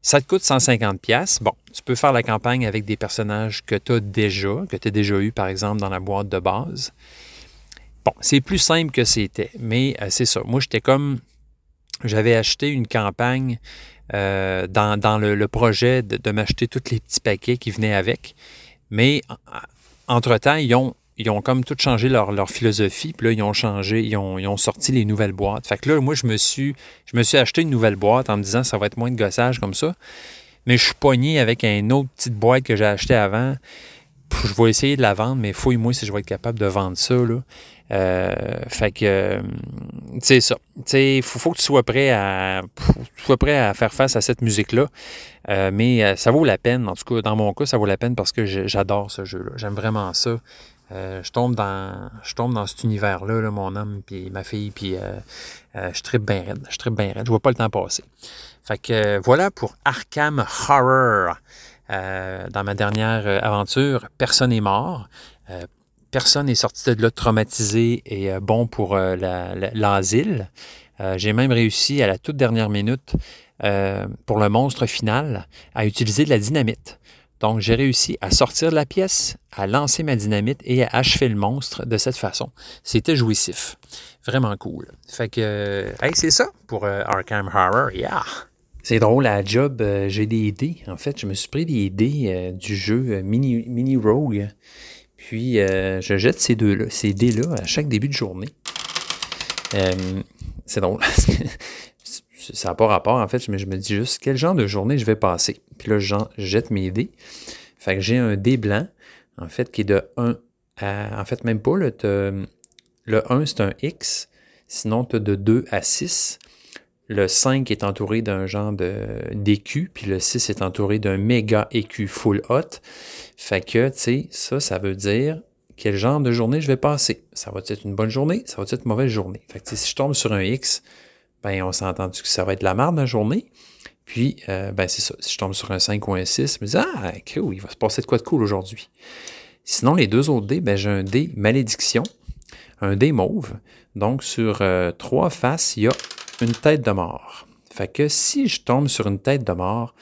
ça te coûte 150 pièces. Bon, tu peux faire la campagne avec des personnages que tu as déjà, que tu as déjà eu par exemple dans la boîte de base. Bon, c'est plus simple que c'était, mais euh, c'est ça. Moi, j'étais comme j'avais acheté une campagne euh, dans, le, projet de, m'acheter tous les petits paquets qui venaient avec. Mais entre-temps, ils ont, comme tout changé leur, philosophie. Puis là, ils ont changé, ils ont, sorti les nouvelles boîtes. Fait que là, moi, je me suis acheté une nouvelle boîte en me disant ça va être moins de gossage comme ça. Mais je suis pogné avec une autre petite boîte que j'ai achetée avant. Je vais essayer de la vendre, mais fouille-moi si je vais être capable de vendre ça. Euh, fait que, c'est ça. Il faut, faut, que tu sois prêt à, sois prêt à faire face à cette musique-là. Euh, mais euh, ça vaut la peine. En tout cas, dans mon cas, ça vaut la peine parce que j'adore ce jeu-là. J'aime vraiment ça. je tombe dans je tombe dans cet univers-là, là, mon homme, puis ma fille, puis je tripe bien raide. Je tripe bien raide. Je vois pas le temps passer. Fait que voilà pour Arkham Horror. Euh, dans ma dernière euh, aventure, personne n'est mort. Personne n'est sorti de là traumatisé et euh, bon pour euh, la- la- l'asile. Euh, J'ai même réussi à la toute dernière minute pour le monstre final à utiliser de la dynamite. Donc, j'ai réussi à sortir de la pièce, à lancer ma dynamite et à achever le monstre de cette façon. C'était jouissif. Vraiment cool. Fait que, hey, c'est ça pour Arkham Horror. Yeah! C'est drôle, à job, j'ai des idées. En fait, je me suis pris des idées du jeu Mini Rogue. Puis, euh, je jette ces deux-là, ces dés-là à chaque début de journée. Euh, c'est drôle. [laughs] ça n'a pas rapport, en fait, mais je me dis juste quel genre de journée je vais passer. Puis là, je jette mes dés. Fait que j'ai un dé blanc, en fait, qui est de 1 à. En fait, même pas. Le 1, c'est un X. Sinon, tu as de 2 à 6. Le 5 est entouré d'un genre d'écu, puis le 6 est entouré d'un méga écu full hot. Fait que, tu sais, ça, ça veut dire quel genre de journée je vais passer. Ça va être une bonne journée, ça va être une mauvaise journée. Fait que, si je tombe sur un X, ben, on s'est entendu que ça va être la merde la journée. Puis, euh, ben, c'est ça. Si je tombe sur un 5 ou un 6, je me dis, ah, cool, il va se passer de quoi de cool aujourd'hui. Sinon, les deux autres dés, ben, j'ai un dé malédiction, un dé mauve. Donc, sur euh, trois faces, il y a une tête de mort. Fait que si je tombe sur une tête de mort,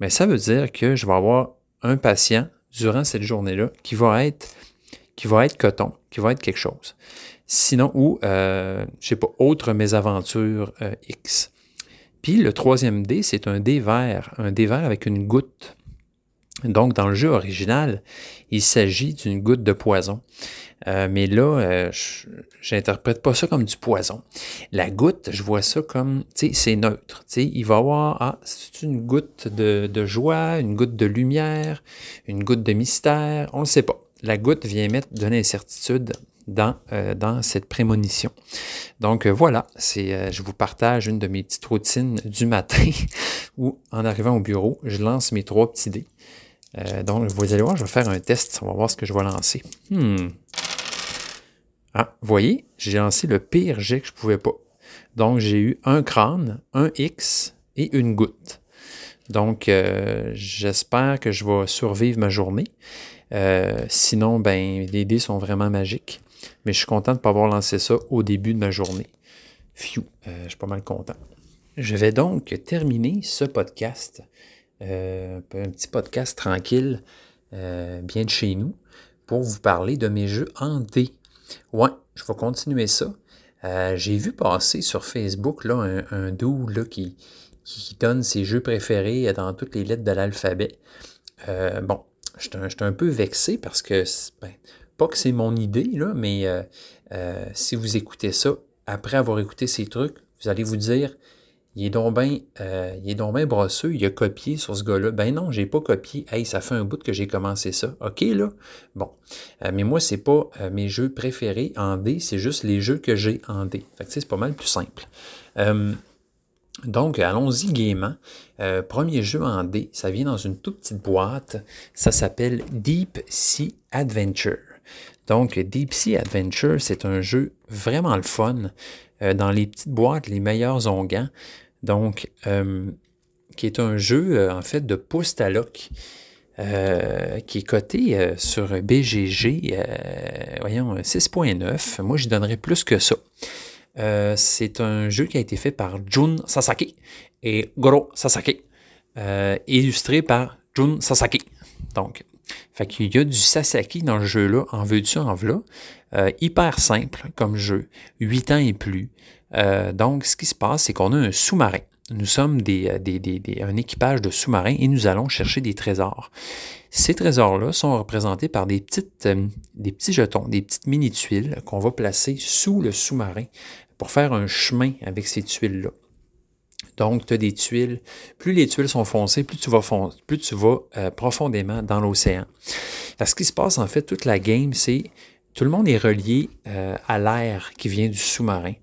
ben, ça veut dire que je vais avoir un patient durant cette journée-là qui va être qui va être coton, qui va être quelque chose. Sinon, ou, euh, je sais pas, autre mésaventures euh, X. Puis le troisième dé, c'est un dé vert, un dé vert avec une goutte. Donc, dans le jeu original, il s'agit d'une goutte de poison. Euh, mais là, euh, j'interprète pas ça comme du poison. La goutte, je vois ça comme, tu sais, c'est neutre. Tu sais, il va y avoir, ah, c'est une goutte de, joie, une goutte de lumière, une goutte de mystère, on ne sait pas. La goutte vient mettre de l'incertitude dans, euh, dans cette prémonition. Donc euh, voilà, c'est, je vous partage une de mes petites routines du matin [laughs] où, en arrivant au bureau, je lance mes trois petits dés. Euh, donc, vous allez voir, je vais faire un test. On va voir ce que je vais lancer. Hmm. Ah, vous voyez, j'ai lancé le pire jet que je pouvais pas. Donc, j'ai eu un crâne, un X et une goutte. Donc, euh, j'espère que je vais survivre ma journée. Euh, sinon, ben, les dés sont vraiment magiques. Mais je suis content de ne pas avoir lancé ça au début de ma journée. Phew, je suis pas mal content. Je vais donc terminer ce podcast, un petit podcast tranquille, euh, bien de chez nous, pour vous parler de mes jeux en dés. Ouais, je vais continuer ça. Euh, J'ai vu passer sur Facebook là, un, dude, là, qui, qui donne ses jeux préférés dans toutes les lettres de l'alphabet. Euh, bon, je suis un, peu vexé parce que, ben, pas que c'est mon idée, là, mais euh, euh, si vous écoutez ça, après avoir écouté ces trucs, vous allez vous dire, il est donc bien bien brosseux, il a copié sur ce gars-là. Ben non, j'ai pas copié. Hey, ça fait un bout que j'ai commencé ça. OK, là? Bon. Euh, mais moi, c'est pas euh, mes jeux préférés en D, c'est juste les jeux que j'ai en D. Fait que, c'est pas mal plus simple. Donc, allons-y gaiement. Premier jeu en D, ça vient dans une toute petite boîte. Ça s'appelle Deep Sea Adventure. Donc, Deep Sea Adventure, c'est un jeu vraiment le fun. Dans les petites boîtes, les meilleurs onguents. Donc, euh, qui est un jeu, euh, en fait, de pouce euh, qui est coté sur BGG, voyons, 6.9. Moi, j'y donnerais plus que ça. C'est un jeu qui a été fait par Jun Sasaki et Goro Sasaki, illustré par Jun Sasaki. Donc, fait qu'il y a du Sasaki dans le jeu-là, en veux-tu, en v'là. Hyper simple comme jeu, 8 ans et plus. Euh, donc, ce qui se passe, c'est qu'on a un sous-marin. Nous sommes euh, des- un équipage de sous-marins et nous allons chercher des trésors. Ces trésors-là sont représentés par des, petites, euh, des petits jetons, des petites mini-tuiles qu'on va placer sous le sous-marin pour faire un chemin avec ces tuiles-là. Donc, tu as des tuiles. Plus les tuiles sont foncées, plus tu vas, plus tu vas profondément dans l'océan. Ce qui se passe, en fait, toute la game, c'est tout le monde est relié à l'air qui vient du sous-marin.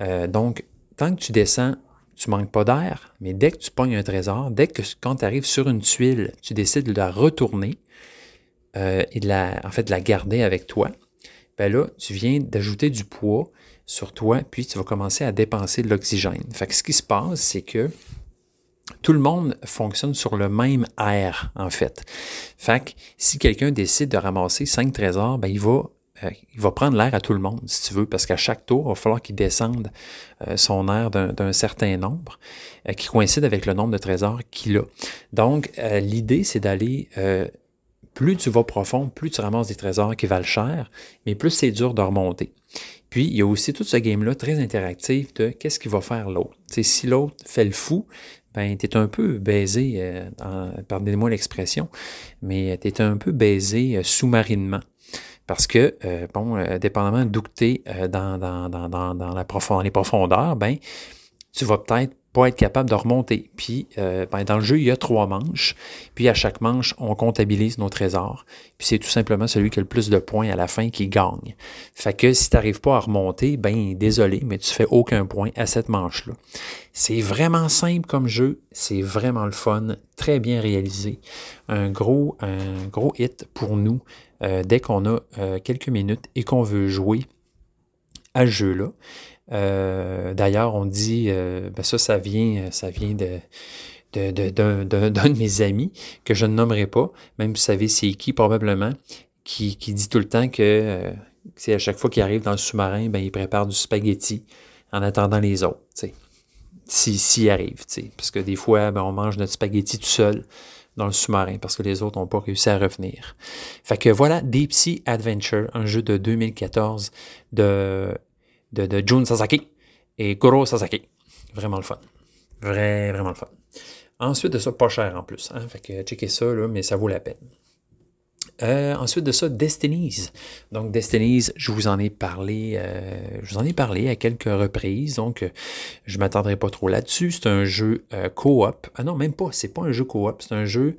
Euh, donc, tant que tu descends, tu manques pas d'air, mais dès que tu pognes un trésor, dès que quand tu arrives sur une tuile, tu décides de la retourner euh, et de la, fait, de la garder avec toi, ben là, tu viens d'ajouter du poids sur toi, puis tu vas commencer à dépenser de l'oxygène. Fait ce qui se passe, c'est que tout le monde fonctionne sur le même air, en fait. Fait si quelqu'un décide de ramasser cinq trésors, ben il va, euh, il va prendre l'air à tout le monde, si tu veux, parce qu'à chaque tour, il va falloir qu'il descende euh, son air d'un certain nombre euh, qui coïncide avec le nombre de trésors qu'il a. Donc, l'idée, c'est d'aller plus tu vas profond, plus tu ramasses des trésors qui valent cher, mais plus c'est dur de remonter. Puis, il y a aussi tout ce game-là très interactif de qu'est-ce qu'il va faire l'autre. Si l'autre fait le fou, ben, tu es un peu baisé, pardonnez-moi l'expression, mais tu es un peu baisé sous-marinement. Parce que, euh, bon, dépendamment d'où tu es dans, dans, dans, dans, profondeur, les profondeurs, ben, tu vas peut-être pas être capable de remonter. Puis, euh, ben, dans le jeu, il y a trois manches. Puis, à chaque manche, on comptabilise nos trésors. Puis, c'est tout simplement celui qui a le plus de points à la fin qui gagne. Fait que si tu n'arrives pas à remonter, ben, désolé, mais tu fais aucun point à cette manche-là. C'est vraiment simple comme jeu. C'est vraiment le fun. Très bien réalisé. Un gros, un gros hit pour nous euh, dès qu'on a euh, quelques minutes et qu'on veut jouer à ce jeu-là. Euh, d'ailleurs, on dit, ben ça, ça vient, ça de, [laughs] d'un de, mes amis que je ne nommerai pas, même vous savez c'est qui probablement, qui, dit tout le temps que c'est à chaque fois qu'il arrive dans le sous-marin, ben, il prépare du spaghetti en attendant les autres, s'il si, arrive, parce que des fois, ben, on mange notre spaghetti tout seul dans le sous-marin parce que les autres n'ont pas réussi à revenir. Fait que voilà, Deep Sea Adventure, un jeu de 2014 de de, Jun Sasaki et Kuro Sasaki. Vraiment le fun. Vraiment, vraiment le fun. Ensuite de ça, pas cher en plus. Hein? Fait que checkez ça, là, mais ça vaut la peine. Euh, ensuite de ça, Destinies. Donc, Destinies, je vous en ai parlé, euh, je vous en ai parlé à quelques reprises, donc euh, je ne m'attendrai pas trop là-dessus. C'est un jeu coop. Ah non, même pas, c'est pas un jeu coop, c'est un jeu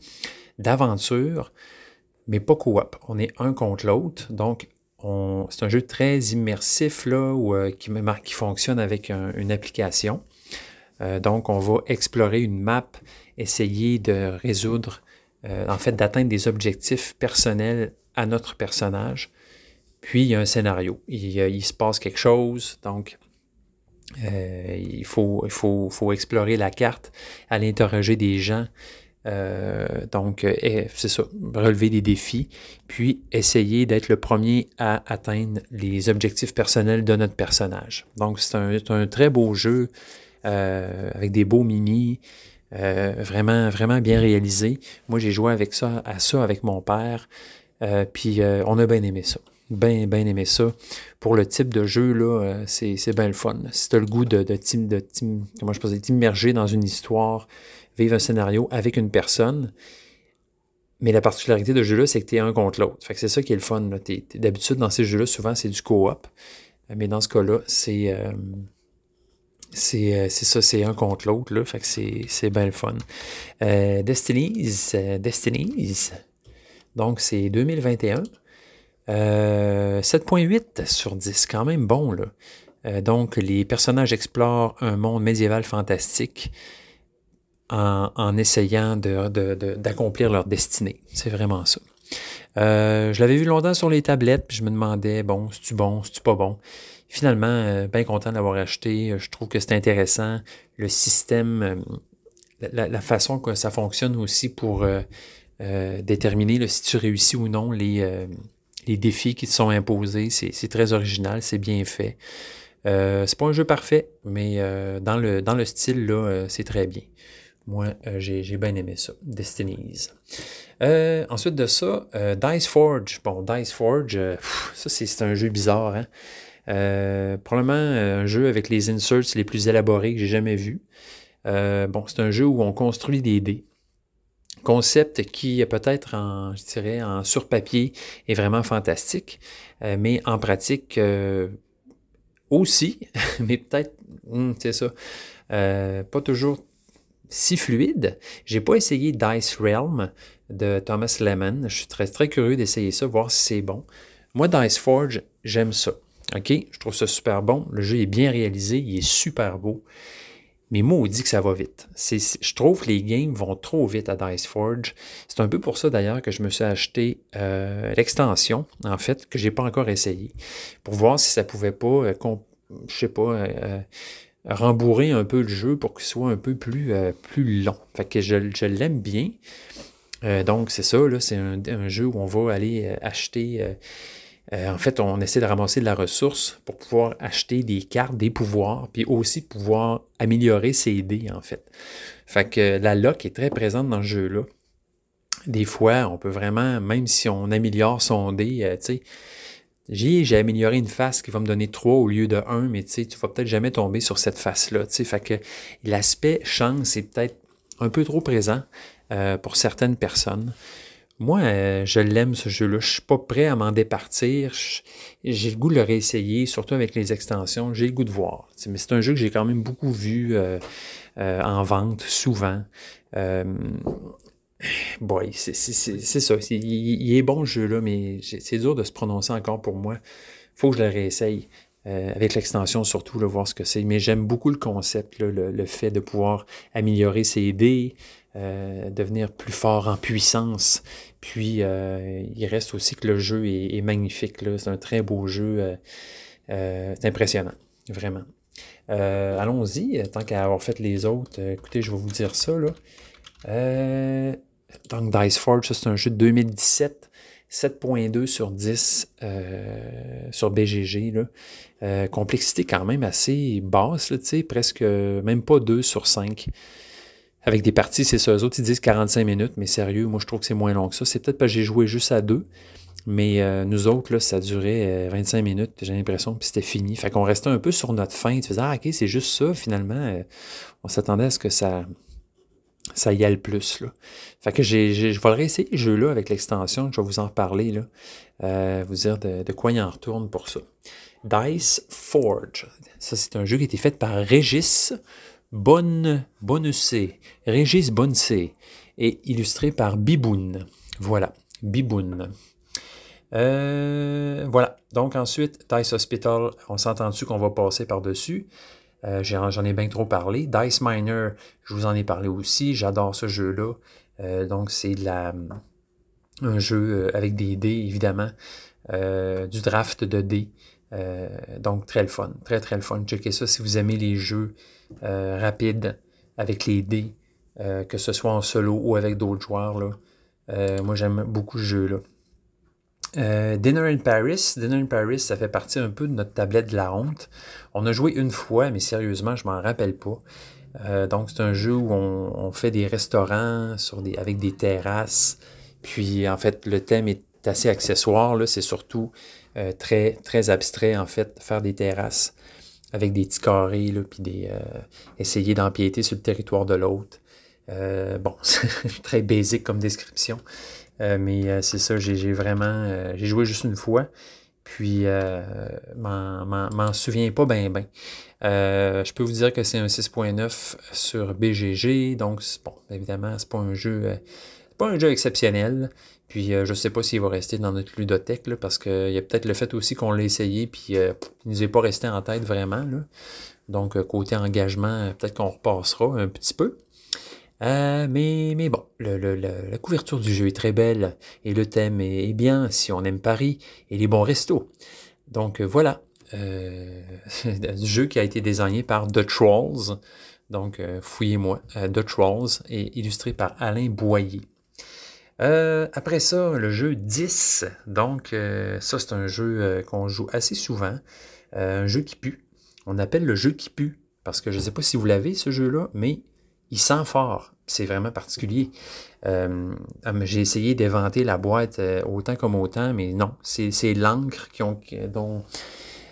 d'aventure, mais pas coop. On est un contre l'autre, donc c'est un jeu très immersif là, qui, fonctionne avec une application. Donc, on va explorer une map, essayer de résoudre, euh, en fait, d'atteindre des objectifs personnels à notre personnage. Puis, il y a un scénario. Il, se passe quelque chose. Donc, il, faut, il faut, explorer la carte, aller interroger des gens, euh, donc, euh, c'est ça, relever des défis, puis essayer d'être le premier à atteindre les objectifs personnels de notre personnage. Donc, c'est un, très beau jeu euh, avec des beaux mini, vraiment, vraiment bien réalisé. Moi, j'ai joué avec ça, à ça avec mon père, puis on a bien aimé ça. Bien, bien aimé ça. Pour le type de jeu, là, c'est bien le fun. Si tu as le goût de, de, de, de comment je t'immerger dans une histoire, vivre un scénario avec une personne. Mais la particularité de ce jeu-là, c'est que tu es un contre l'autre. Fait que c'est ça qui est le fun. D'habitude, dans ces jeux-là, souvent, c'est du co-op. Mais dans ce cas-là, c'est. Euh, euh, c'est ça, c'est un contre l'autre. Fait que c'est bien le fun. Euh, Destinies. Destinies. Donc, c'est 2021. 7.8 sur 10, quand même bon. Là. donc, les personnages explorent un monde médiéval fantastique en, essayant d'accomplir leur destinée. C'est vraiment ça. Euh, je l'avais vu longtemps sur les tablettes, puis je me demandais, bon, c'est-tu bon, c'est-tu pas bon? Finalement, euh, bien content de l'avoir acheté. Je trouve que c'est intéressant. Le système, euh, la, façon que ça fonctionne aussi pour déterminer si tu réussis ou non les, défis qui te sont imposés, c'est très original, c'est bien fait. c'est pas un jeu parfait, mais dans, le, dans le style, là, c'est très bien. Moi, euh, j'ai bien aimé ça. Destinies. Euh, ensuite de ça, euh, Dice Forge. Bon, Dice Forge, ça c'est un jeu bizarre. Hein? Probablement un jeu avec les inserts les plus élaborés que j'ai jamais vus. bon, c'est un jeu où on construit des dés. Concept qui peut-être en, je dirais, en sur-papier est vraiment fantastique, mais en pratique aussi, [laughs] mais peut-être, hmm, c'est ça, pas toujours si fluide. J'ai pas essayé Dice Realm de Thomas Lemon. Je suis très, très curieux d'essayer ça, voir si c'est bon. Moi, Dice Forge, j'aime ça. OK? Je trouve ça super bon. Le jeu est bien réalisé, il est super beau. Mais moi, on dit que ça va vite. je trouve que les games vont trop vite à Dice Forge. C'est un peu pour ça d'ailleurs que je me suis acheté euh, l'extension, en fait, que j'ai pas encore essayé, pour voir si ça pouvait pas, euh, je sais pas, euh, rembourrer un peu le jeu pour qu'il soit un peu plus, plus long. Fait que je, je l'aime bien. donc, c'est ça, là, c'est un, jeu où on va aller acheter euh, en fait, on essaie de ramasser de la ressource pour pouvoir acheter des cartes, des pouvoirs, puis aussi pouvoir améliorer ses dés, en fait. Fait que la lock est très présente dans ce jeu-là. Des fois, on peut vraiment, même si on améliore son dé, euh, tu sais, j'ai, amélioré une face qui va me donner 3 au lieu de 1, mais tu sais, tu vas peut-être jamais tomber sur cette face-là. Fait que l'aspect chance est peut-être un peu trop présent euh, pour certaines personnes. Moi, euh, je l'aime ce jeu-là. Je suis pas prêt à m'en départir. J'ai le goût de le réessayer, surtout avec les extensions. J'ai le goût de voir. Mais c'est un jeu que j'ai quand même beaucoup vu euh, euh, en vente, souvent. boy, c'est ça. il, est bon ce jeu-là, mais c'est dur de se prononcer encore pour moi. faut que je le réessaye. avec l'extension surtout, le voir ce que c'est. Mais j'aime beaucoup le concept, le, le, fait de pouvoir améliorer ses dés, euh, devenir plus fort en puissance. Puis, euh, il reste aussi que le jeu est, magnifique. C'est un très beau jeu. Euh, c'est impressionnant, vraiment. Allons-y, tant qu'à avoir fait les autres. écoutez, je vais vous dire ça. Là. donc, Dice Forge, c'est un jeu de 2017. 7.2 sur 10 sur BGG. Complexité quand même assez basse, là, presque même pas 2 sur 5 avec des parties, c'est ça. Eux autres, ils disent 45 minutes, mais sérieux, moi, je trouve que c'est moins long que ça. C'est peut-être parce que j'ai joué juste à deux. Mais euh, nous autres, là, ça durait 25 euh, minutes, j'ai l'impression, puis c'était fini. Fait qu'on restait un peu sur notre fin. Tu faisais, ah, OK, c'est juste ça, finalement. Euh, on s'attendait à ce que ça, ça y aille plus. Fait que je vais le réessayer, le jeu-là, avec l'extension. Je vais vous en parler, là. vous dire de, de, quoi il en retourne pour ça. Dice Forge. Ça, c'est un jeu qui a été fait par Régis Bonne, C, Régis C, et illustré par Biboun. Voilà, Biboun. Euh, voilà, donc ensuite, Dice Hospital, on s'entend dessus qu'on va passer par-dessus? Euh, j'en ai bien trop parlé. Dice Miner, je vous en ai parlé aussi. J'adore ce jeu-là. Euh, donc, c'est un jeu avec des dés, évidemment. du draft de dés. donc, très le fun. Très, très le fun. Checkez ça si vous aimez les jeux euh, rapide avec les dés, euh, que ce soit en solo ou avec d'autres joueurs. Là. Euh, moi, j'aime beaucoup ce jeu-là. Dinner in Paris. Dinner in Paris, ça fait partie un peu de notre tablette de la honte. On a joué une fois, mais sérieusement, je m'en rappelle pas. donc, c'est un jeu où on, fait des restaurants avec des terrasses. Puis, en fait, le thème est assez accessoire. C'est surtout très, très abstrait, en fait, faire des terrasses avec des petits carrés, là, puis des, euh, essayer d'empiéter sur le territoire de l'autre. Euh, bon, [laughs] c'est très basique comme description. Euh, mais c'est ça, j'ai vraiment. j'ai joué juste une fois. Puis, euh, m'en souviens pas bien, ben. je peux vous dire que c'est un 6.9 sur BGG. Donc, bon, évidemment, c'est pas un jeu. pas un jeu exceptionnel. Puis euh, je sais pas s'il va rester dans notre ludothèque, là, parce qu'il y a peut-être le fait aussi qu'on l'a essayé, puis euh, il nous est pas resté en tête vraiment. Là. Donc, euh, côté engagement, peut-être qu'on repassera un petit peu. mais, mais bon, la couverture du jeu est très belle et le thème est, bien si on aime Paris et les bons restos. Donc voilà, [laughs] un jeu qui a été désigné par The Trolls. Donc fouillez-moi, The Trolls et illustré par Alain Boyer. Euh, après ça, le jeu 10. Donc, euh, ça, c'est un jeu euh, qu'on joue assez souvent. un jeu qui pue. On appelle le jeu qui pue. Parce que je ne sais pas si vous l'avez, ce jeu-là, mais il sent fort. C'est vraiment particulier. J'ai essayé d'éventer la boîte autant comme autant, mais non. C'est l'encre qui, ont, dont,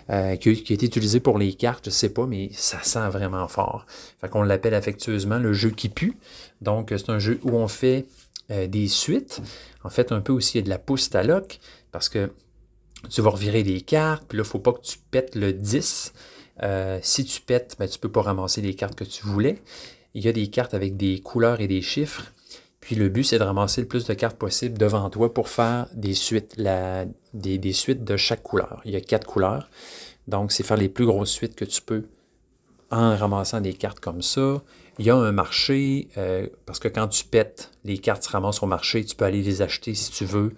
qui, a, été utilisée pour les cartes, je sais pas, mais ça sent vraiment fort. Fait qu'on l'appelle affectueusement le jeu qui pue. Donc, c'est un jeu où on fait euh, des suites. En fait, un peu aussi de la pousse à loc, parce que tu vas revirer des cartes, puis là, il ne faut pas que tu pètes le 10. Euh, si tu pètes, ben, tu ne peux pas ramasser les cartes que tu voulais. Il y a des cartes avec des couleurs et des chiffres. Puis le but, c'est de ramasser le plus de cartes possible devant toi pour faire des suites, des, des, suites de chaque couleur. Il y a quatre couleurs. Donc, c'est faire les plus grosses suites que tu peux en ramassant des cartes comme ça. Il y a un marché, euh, parce que quand tu pètes, les cartes se ramassent au marché, tu peux aller les acheter si tu veux.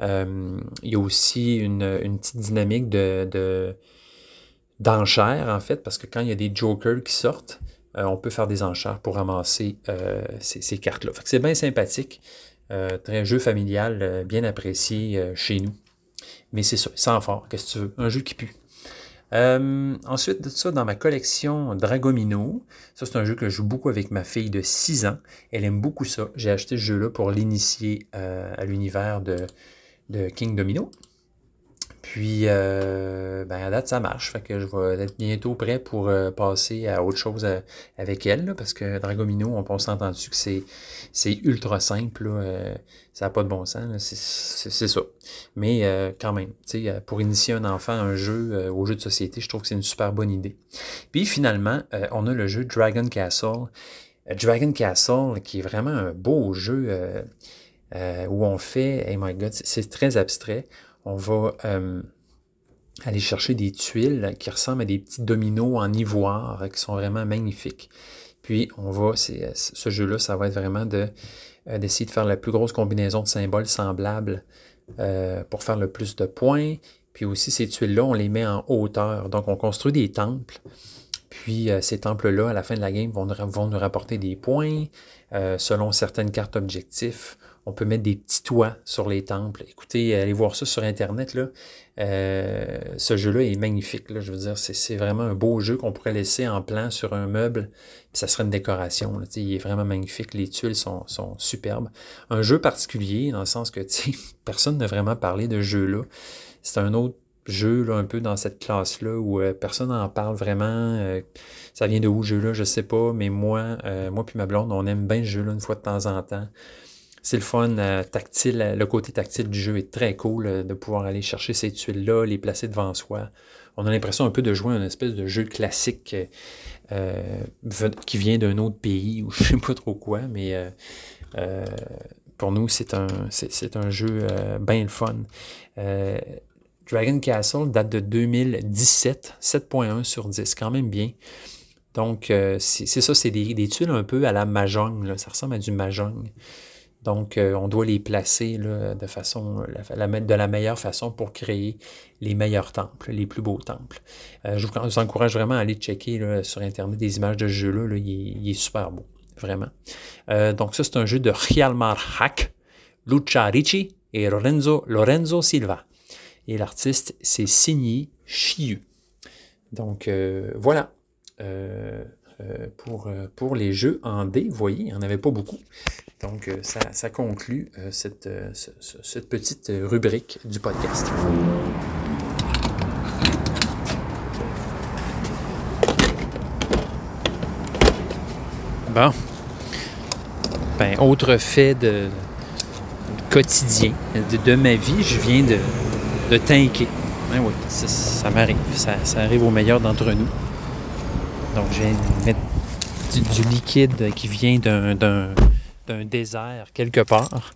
Euh, il y a aussi une, petite dynamique de, d'enchères, en fait, parce que quand il y a des jokers qui sortent, euh, on peut faire des enchères pour ramasser euh, ces, cartes-là. C'est bien sympathique. Euh, très jeu familial, bien apprécié chez nous. Mais c'est ça, sans fort, qu'est-ce que tu veux? Un jeu qui pue. Ensuite de ça, dans ma collection Dragomino, ça c'est un jeu que je joue beaucoup avec ma fille de 6 ans. Elle aime beaucoup ça. J'ai acheté ce jeu-là pour l'initier à l'univers de, de King Domino. Puis, euh, ben, à date, ça marche. Fait que je vais être bientôt prêt pour euh, passer à autre chose euh, avec elle. parce que Dragomino, on, s'entend dessus que c'est, c'est ultra simple. ça n'a pas de bon sens. C'est, ça. Mais quand même, pour initier un enfant à un jeu, au jeu de société, je trouve que c'est une super bonne idée. Puis finalement, on a le jeu Dragon Castle. Dragon Castle, qui est vraiment un beau jeu où on fait, hey my god, c'est très abstrait on va euh, aller chercher des tuiles qui ressemblent à des petits dominos en ivoire qui sont vraiment magnifiques. Puis on va, euh, ce jeu-là, ça va être vraiment de, euh, d'essayer de faire la plus grosse combinaison de symboles semblables pour faire le plus de points. Puis aussi, ces tuiles-là, on les met en hauteur. Donc, on construit des temples. Puis ces temples-là, à la fin de la game, vont, nous rapporter des points selon certaines cartes objectifs. On peut mettre des petits toits sur les temples. Écoutez, allez voir ça sur Internet. Là. Euh, ce jeu-là est magnifique. Là. Je veux dire, c'est vraiment un beau jeu qu'on pourrait laisser en plan sur un meuble. Puis ça serait une décoration. Là. Il est vraiment magnifique. Les tuiles sont, sont, superbes. Un jeu particulier, dans le sens que [laughs] personne n'a vraiment parlé de jeu-là. C'est un autre jeu là, un peu dans cette classe-là où euh, personne n'en parle vraiment. Euh, ça vient de où, jeu-là, je sais pas, mais moi, moi puis ma blonde, on aime bien ce jeu-là une fois de temps en temps. C'est le fun euh, tactile. Le côté tactile du jeu est très cool euh, de pouvoir aller chercher ces tuiles-là, les placer devant soi. On a l'impression un peu de jouer un espèce de jeu classique euh, qui vient d'un autre pays [laughs] ou je sais pas trop quoi, mais pour nous, c'est un, c'est, un jeu bien le fun. Dragon Castle date de 2017, 7.1 sur 10, quand même bien. Donc, c'est, ça, c'est des, tuiles un peu à la Mahjong, ça ressemble à du Mahjong. Donc, euh, on doit les placer de la, meilleure façon pour créer les meilleurs temples, les plus beaux temples. Euh, je, vous, encourage vraiment à aller checker sur Internet des images de ce jeu-là. Il, est super beau, vraiment. Euh, donc, ça, c'est un jeu de Hjalmar Hack, Lucia Ricci et Lorenzo Silva. Et l'artiste, c'est Signy Chiu. Donc, voilà. Euh, pour, euh, pour les jeux en D. Vous voyez, il n'y en avait pas beaucoup. Donc, euh, ça, ça conclut cette, cette petite rubrique du podcast. Bon. Ben, autre fait de, quotidien de, ma vie, je viens de, de tanker. Ben oui, ça, m'arrive. Ça, ça, arrive au meilleur d'entre nous. Donc, de mettre du, liquide qui vient d'un désert quelque part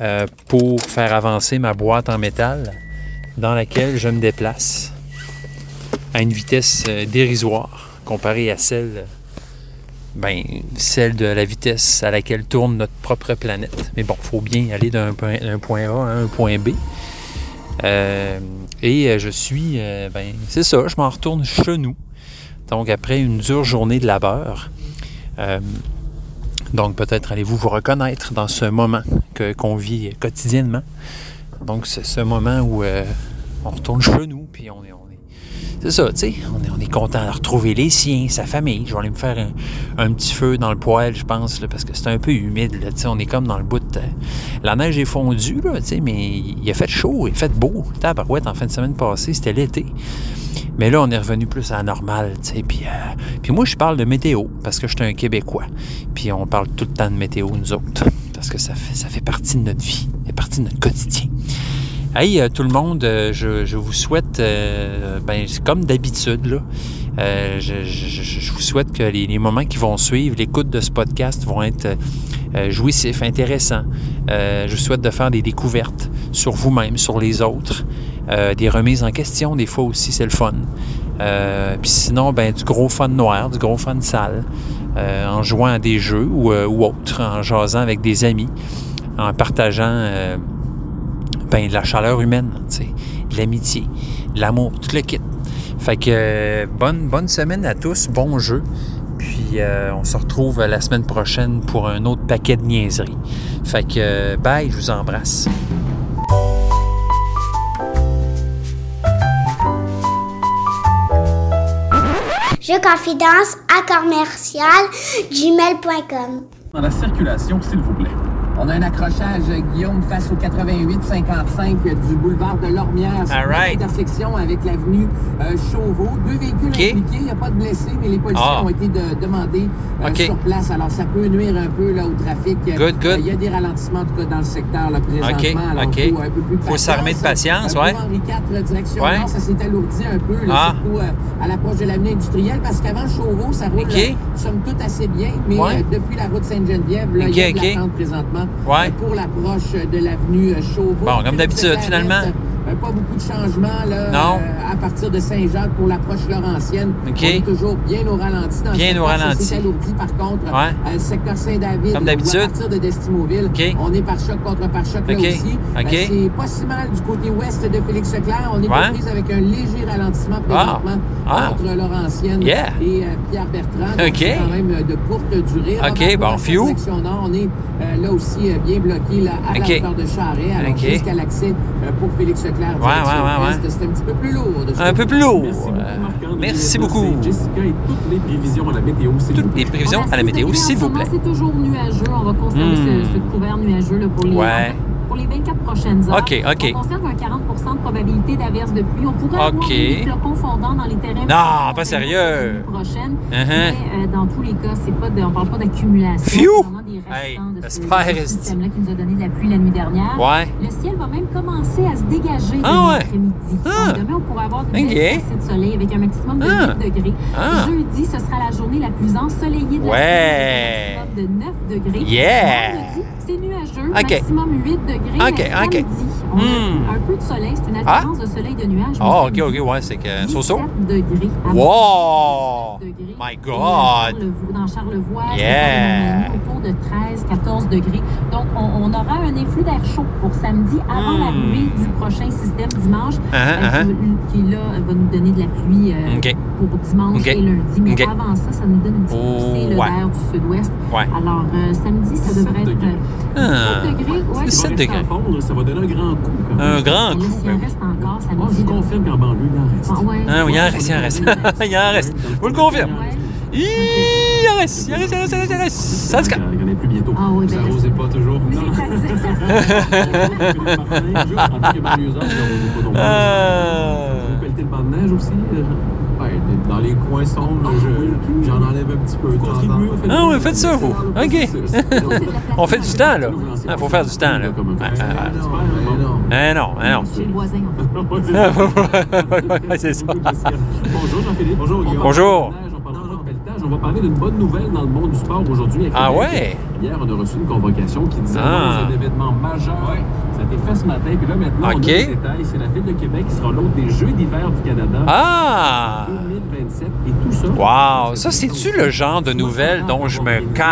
euh, pour faire avancer ma boîte en métal dans laquelle je me déplace à une vitesse euh, dérisoire comparée à celle, ben, celle de la vitesse à laquelle tourne notre propre planète. Mais bon, il faut bien aller d'un point, point, A à un point B. Euh, et je suis, ben, c'est ça, je m'en retourne chez nous donc, après une dure journée de labeur, euh, donc peut-être allez-vous vous reconnaître dans ce moment qu'on vit quotidiennement. Donc, c'est ce moment où euh, on retourne chez nous, puis on est c'est ça, tu sais, on est, on est content de retrouver les siens, sa famille. Je vais aller me faire un, petit feu dans le poêle, je pense, parce que c'est un peu humide, là, on est comme dans le bout de... La neige est fondue, là, mais il a fait chaud, il a fait beau. Tabarouette, en fin de semaine passée, c'était l'été. Mais là, on est revenu plus à la normale, tu sais. Puis, euh, puis moi, je parle de météo parce que je suis un Québécois. Puis on parle tout le temps de météo, nous autres. Parce que ça fait, ça fait partie de notre vie, ça fait partie de notre quotidien. Hey, euh, tout le monde, euh, je, vous souhaite, ben, comme d'habitude, là, je, vous souhaite que les, moments qui vont suivre, l'écoute de ce podcast vont être jouissifs, intéressants. je vous souhaite de faire des découvertes sur vous-même, sur les autres. Euh, des remises en question, des fois aussi, c'est le fun. Euh, puis sinon, ben, du gros fun noir, du gros fun sale, euh, en jouant à des jeux ou, ou autres, en jasant avec des amis, en partageant ben, la chaleur humaine, l'amitié, l'amour, tout le kit. Fait que euh, bonne, bonne semaine à tous, bon jeu. Puis euh, on se retrouve la semaine prochaine pour un autre paquet de niaiseries. Fait que euh, bye, je vous embrasse. Jeux confidence à commercial gmail.com. dans la circulation, s'il vous plaît. On a un accrochage, euh, Guillaume, face au 88-55 du boulevard de Lormière. All right. intersection avec l'avenue euh, Chauveau. Deux véhicules OK. impliqués. Il n'y a pas de blessés, mais les policiers Ah. ont été de- demandés euh, sur place. Alors, ça peut nuire un peu là, au trafic. Good, good. Euh, Il y a des ralentissements, en tout cas, dans le secteur là, présentement. OK, Alors, OK. faut un peu plus de Faut s'armer de patience, Euh, ouais. Henri IV, direction Ouais. nord, ça s'est alourdi un peu, là, Ah. surtout à l'approche de l'avenue industrielle, parce qu'avant Chauveau, ça roule, somme toute, assez bien, mais Ouais. depuis la route Sainte-Geneviève, là, il y a de l'attente présentement Ouais. pour l'approche de l'avenue Chauveau. Bon, comme d'habitude, finalement. Euh, pas beaucoup de changements là, Non. euh, à partir de Saint-Jacques pour l'approche Laurentienne. OK. On est toujours bien au ralenti dans Bien au ralenti. s'est alourdi par contre. Ouais. Euh, le secteur Saint-David, Comme là, d'habitude. à partir de Destimoville, OK. on est par choc contre par choc là OK. aussi. Euh, c'est pas si mal du côté ouest de Félix Leclerc. On est Ouais. aux prises avec un léger ralentissement présentement Ah. entre Laurentienne Yeah. et Pierre Bertrand. C'est quand même de courte durée. OK, bon, few. nord, on est là aussi bien bloqué là, à la hauteur de Charret. Alors jusqu'à l'accès pour Félix Leclerc. Ouais, direction ouais, ouais, C'est un petit peu plus lourd. de ce Un peu côté. plus lourd. Merci beaucoup, Euh, Marc-André. Merci Là, beaucoup. c'est Jessica et toutes les prévisions à la météo, s'il vous Toutes plaît. les prévisions à la météo, s'il vous plaît. C'est toujours nuageux. On va conserver Hmm. ce, couvert nuageux pour, les, Ouais. pour les 24 prochaines heures. OK, OK. On conserve un 40% de probabilité d'averse de pluie. On pourrait avoir OK. des flocons fondants dans les terrains. Non, pas sérieux. Prochaine. Uh-huh. Mais euh, dans tous les cas, c'est pas de, on parle pas d'accumulation. Des Hey, de ce, système-là qui nous a donné de la pluie la nuit dernière. Ouais. Le ciel va même commencer à se dégager Ah demain ouais? après-midi. Ah. Demain, on pourrait avoir de Ok. belles percées de soleil avec un maximum de Ah. 8 degrés. Ah. Jeudi, ce sera la journée la plus ensoleillée de la Ouais. semaine, un maximum de 9 degrés. Yeah. Vendredi, c'est nuageux, Ok. maximum 8 degrés. Ok, Mais ok. on a Hmm. un peu de soleil, c'est une alternance de soleil de nuages. Ah, OK, samedi, OK, ouais, c'est que... So-so? 17 degrés. Wow! 17 degrés. My God! Dans Charlevoix, Yeah! autour de 13-14 degrés. Donc, on, on aura un influx d'air chaud pour samedi avant Hmm. l'arrivée du prochain système dimanche, Ah, euh, ah, ah. qui, qui, là va nous donner de la pluie euh, pour dimanche et lundi. Mais avant ça, ça nous donne une petite Oh, poussée là, ouais. d'air du sud-ouest. Ouais. Alors, euh, samedi, ça devrait être degrés. euh, Ah. 17 degrés. Ouais, C'est Ça va 7 rester degrés. ça va donner un grand coup. quand Un grand coup. oui. reste encore, ça Moi, nous je vous confirme qu'en banlieue, il en reste. Ah, ouais. Ah oui, il en reste, il en reste. [laughs] Il en reste. Vous le confirme. Il en reste, il en reste, il il en a plus bientôt. Ah oui, Vous arrosez pas toujours. Non. c'est ça. [laughs] Je en que banlieusards, vous arrosez pas non plus. Vous pelletez le banc de neige aussi? Ouais, dans les coins sombres, je- j'en enlève un petit peu de temps en temps. Ah ouais, faites ça, vous. OK. [laughs] On fait du temps, là. Il faut faire du temps, là. Ah, ah, mais non. bon. Ah non, ah. Chez le voisin, en fait. [laughs] C'est ça. Bonjour Jean-Philippe. Bonjour Guillaume. Bonjour. On va parler d'une bonne nouvelle dans le monde du sport aujourd'hui. Ah ouais? Hier, on a reçu une convocation qui disait Ah. annonce un événement majeur. Ça a été fait ce matin. Puis là, maintenant, on a les détails. C'est la Ville de Québec qui sera l'hôte des Jeux d'hiver du Canada. Ah! 2027 et tout ça. Wow! Ça, c'est-tu le genre de nouvelles dont je me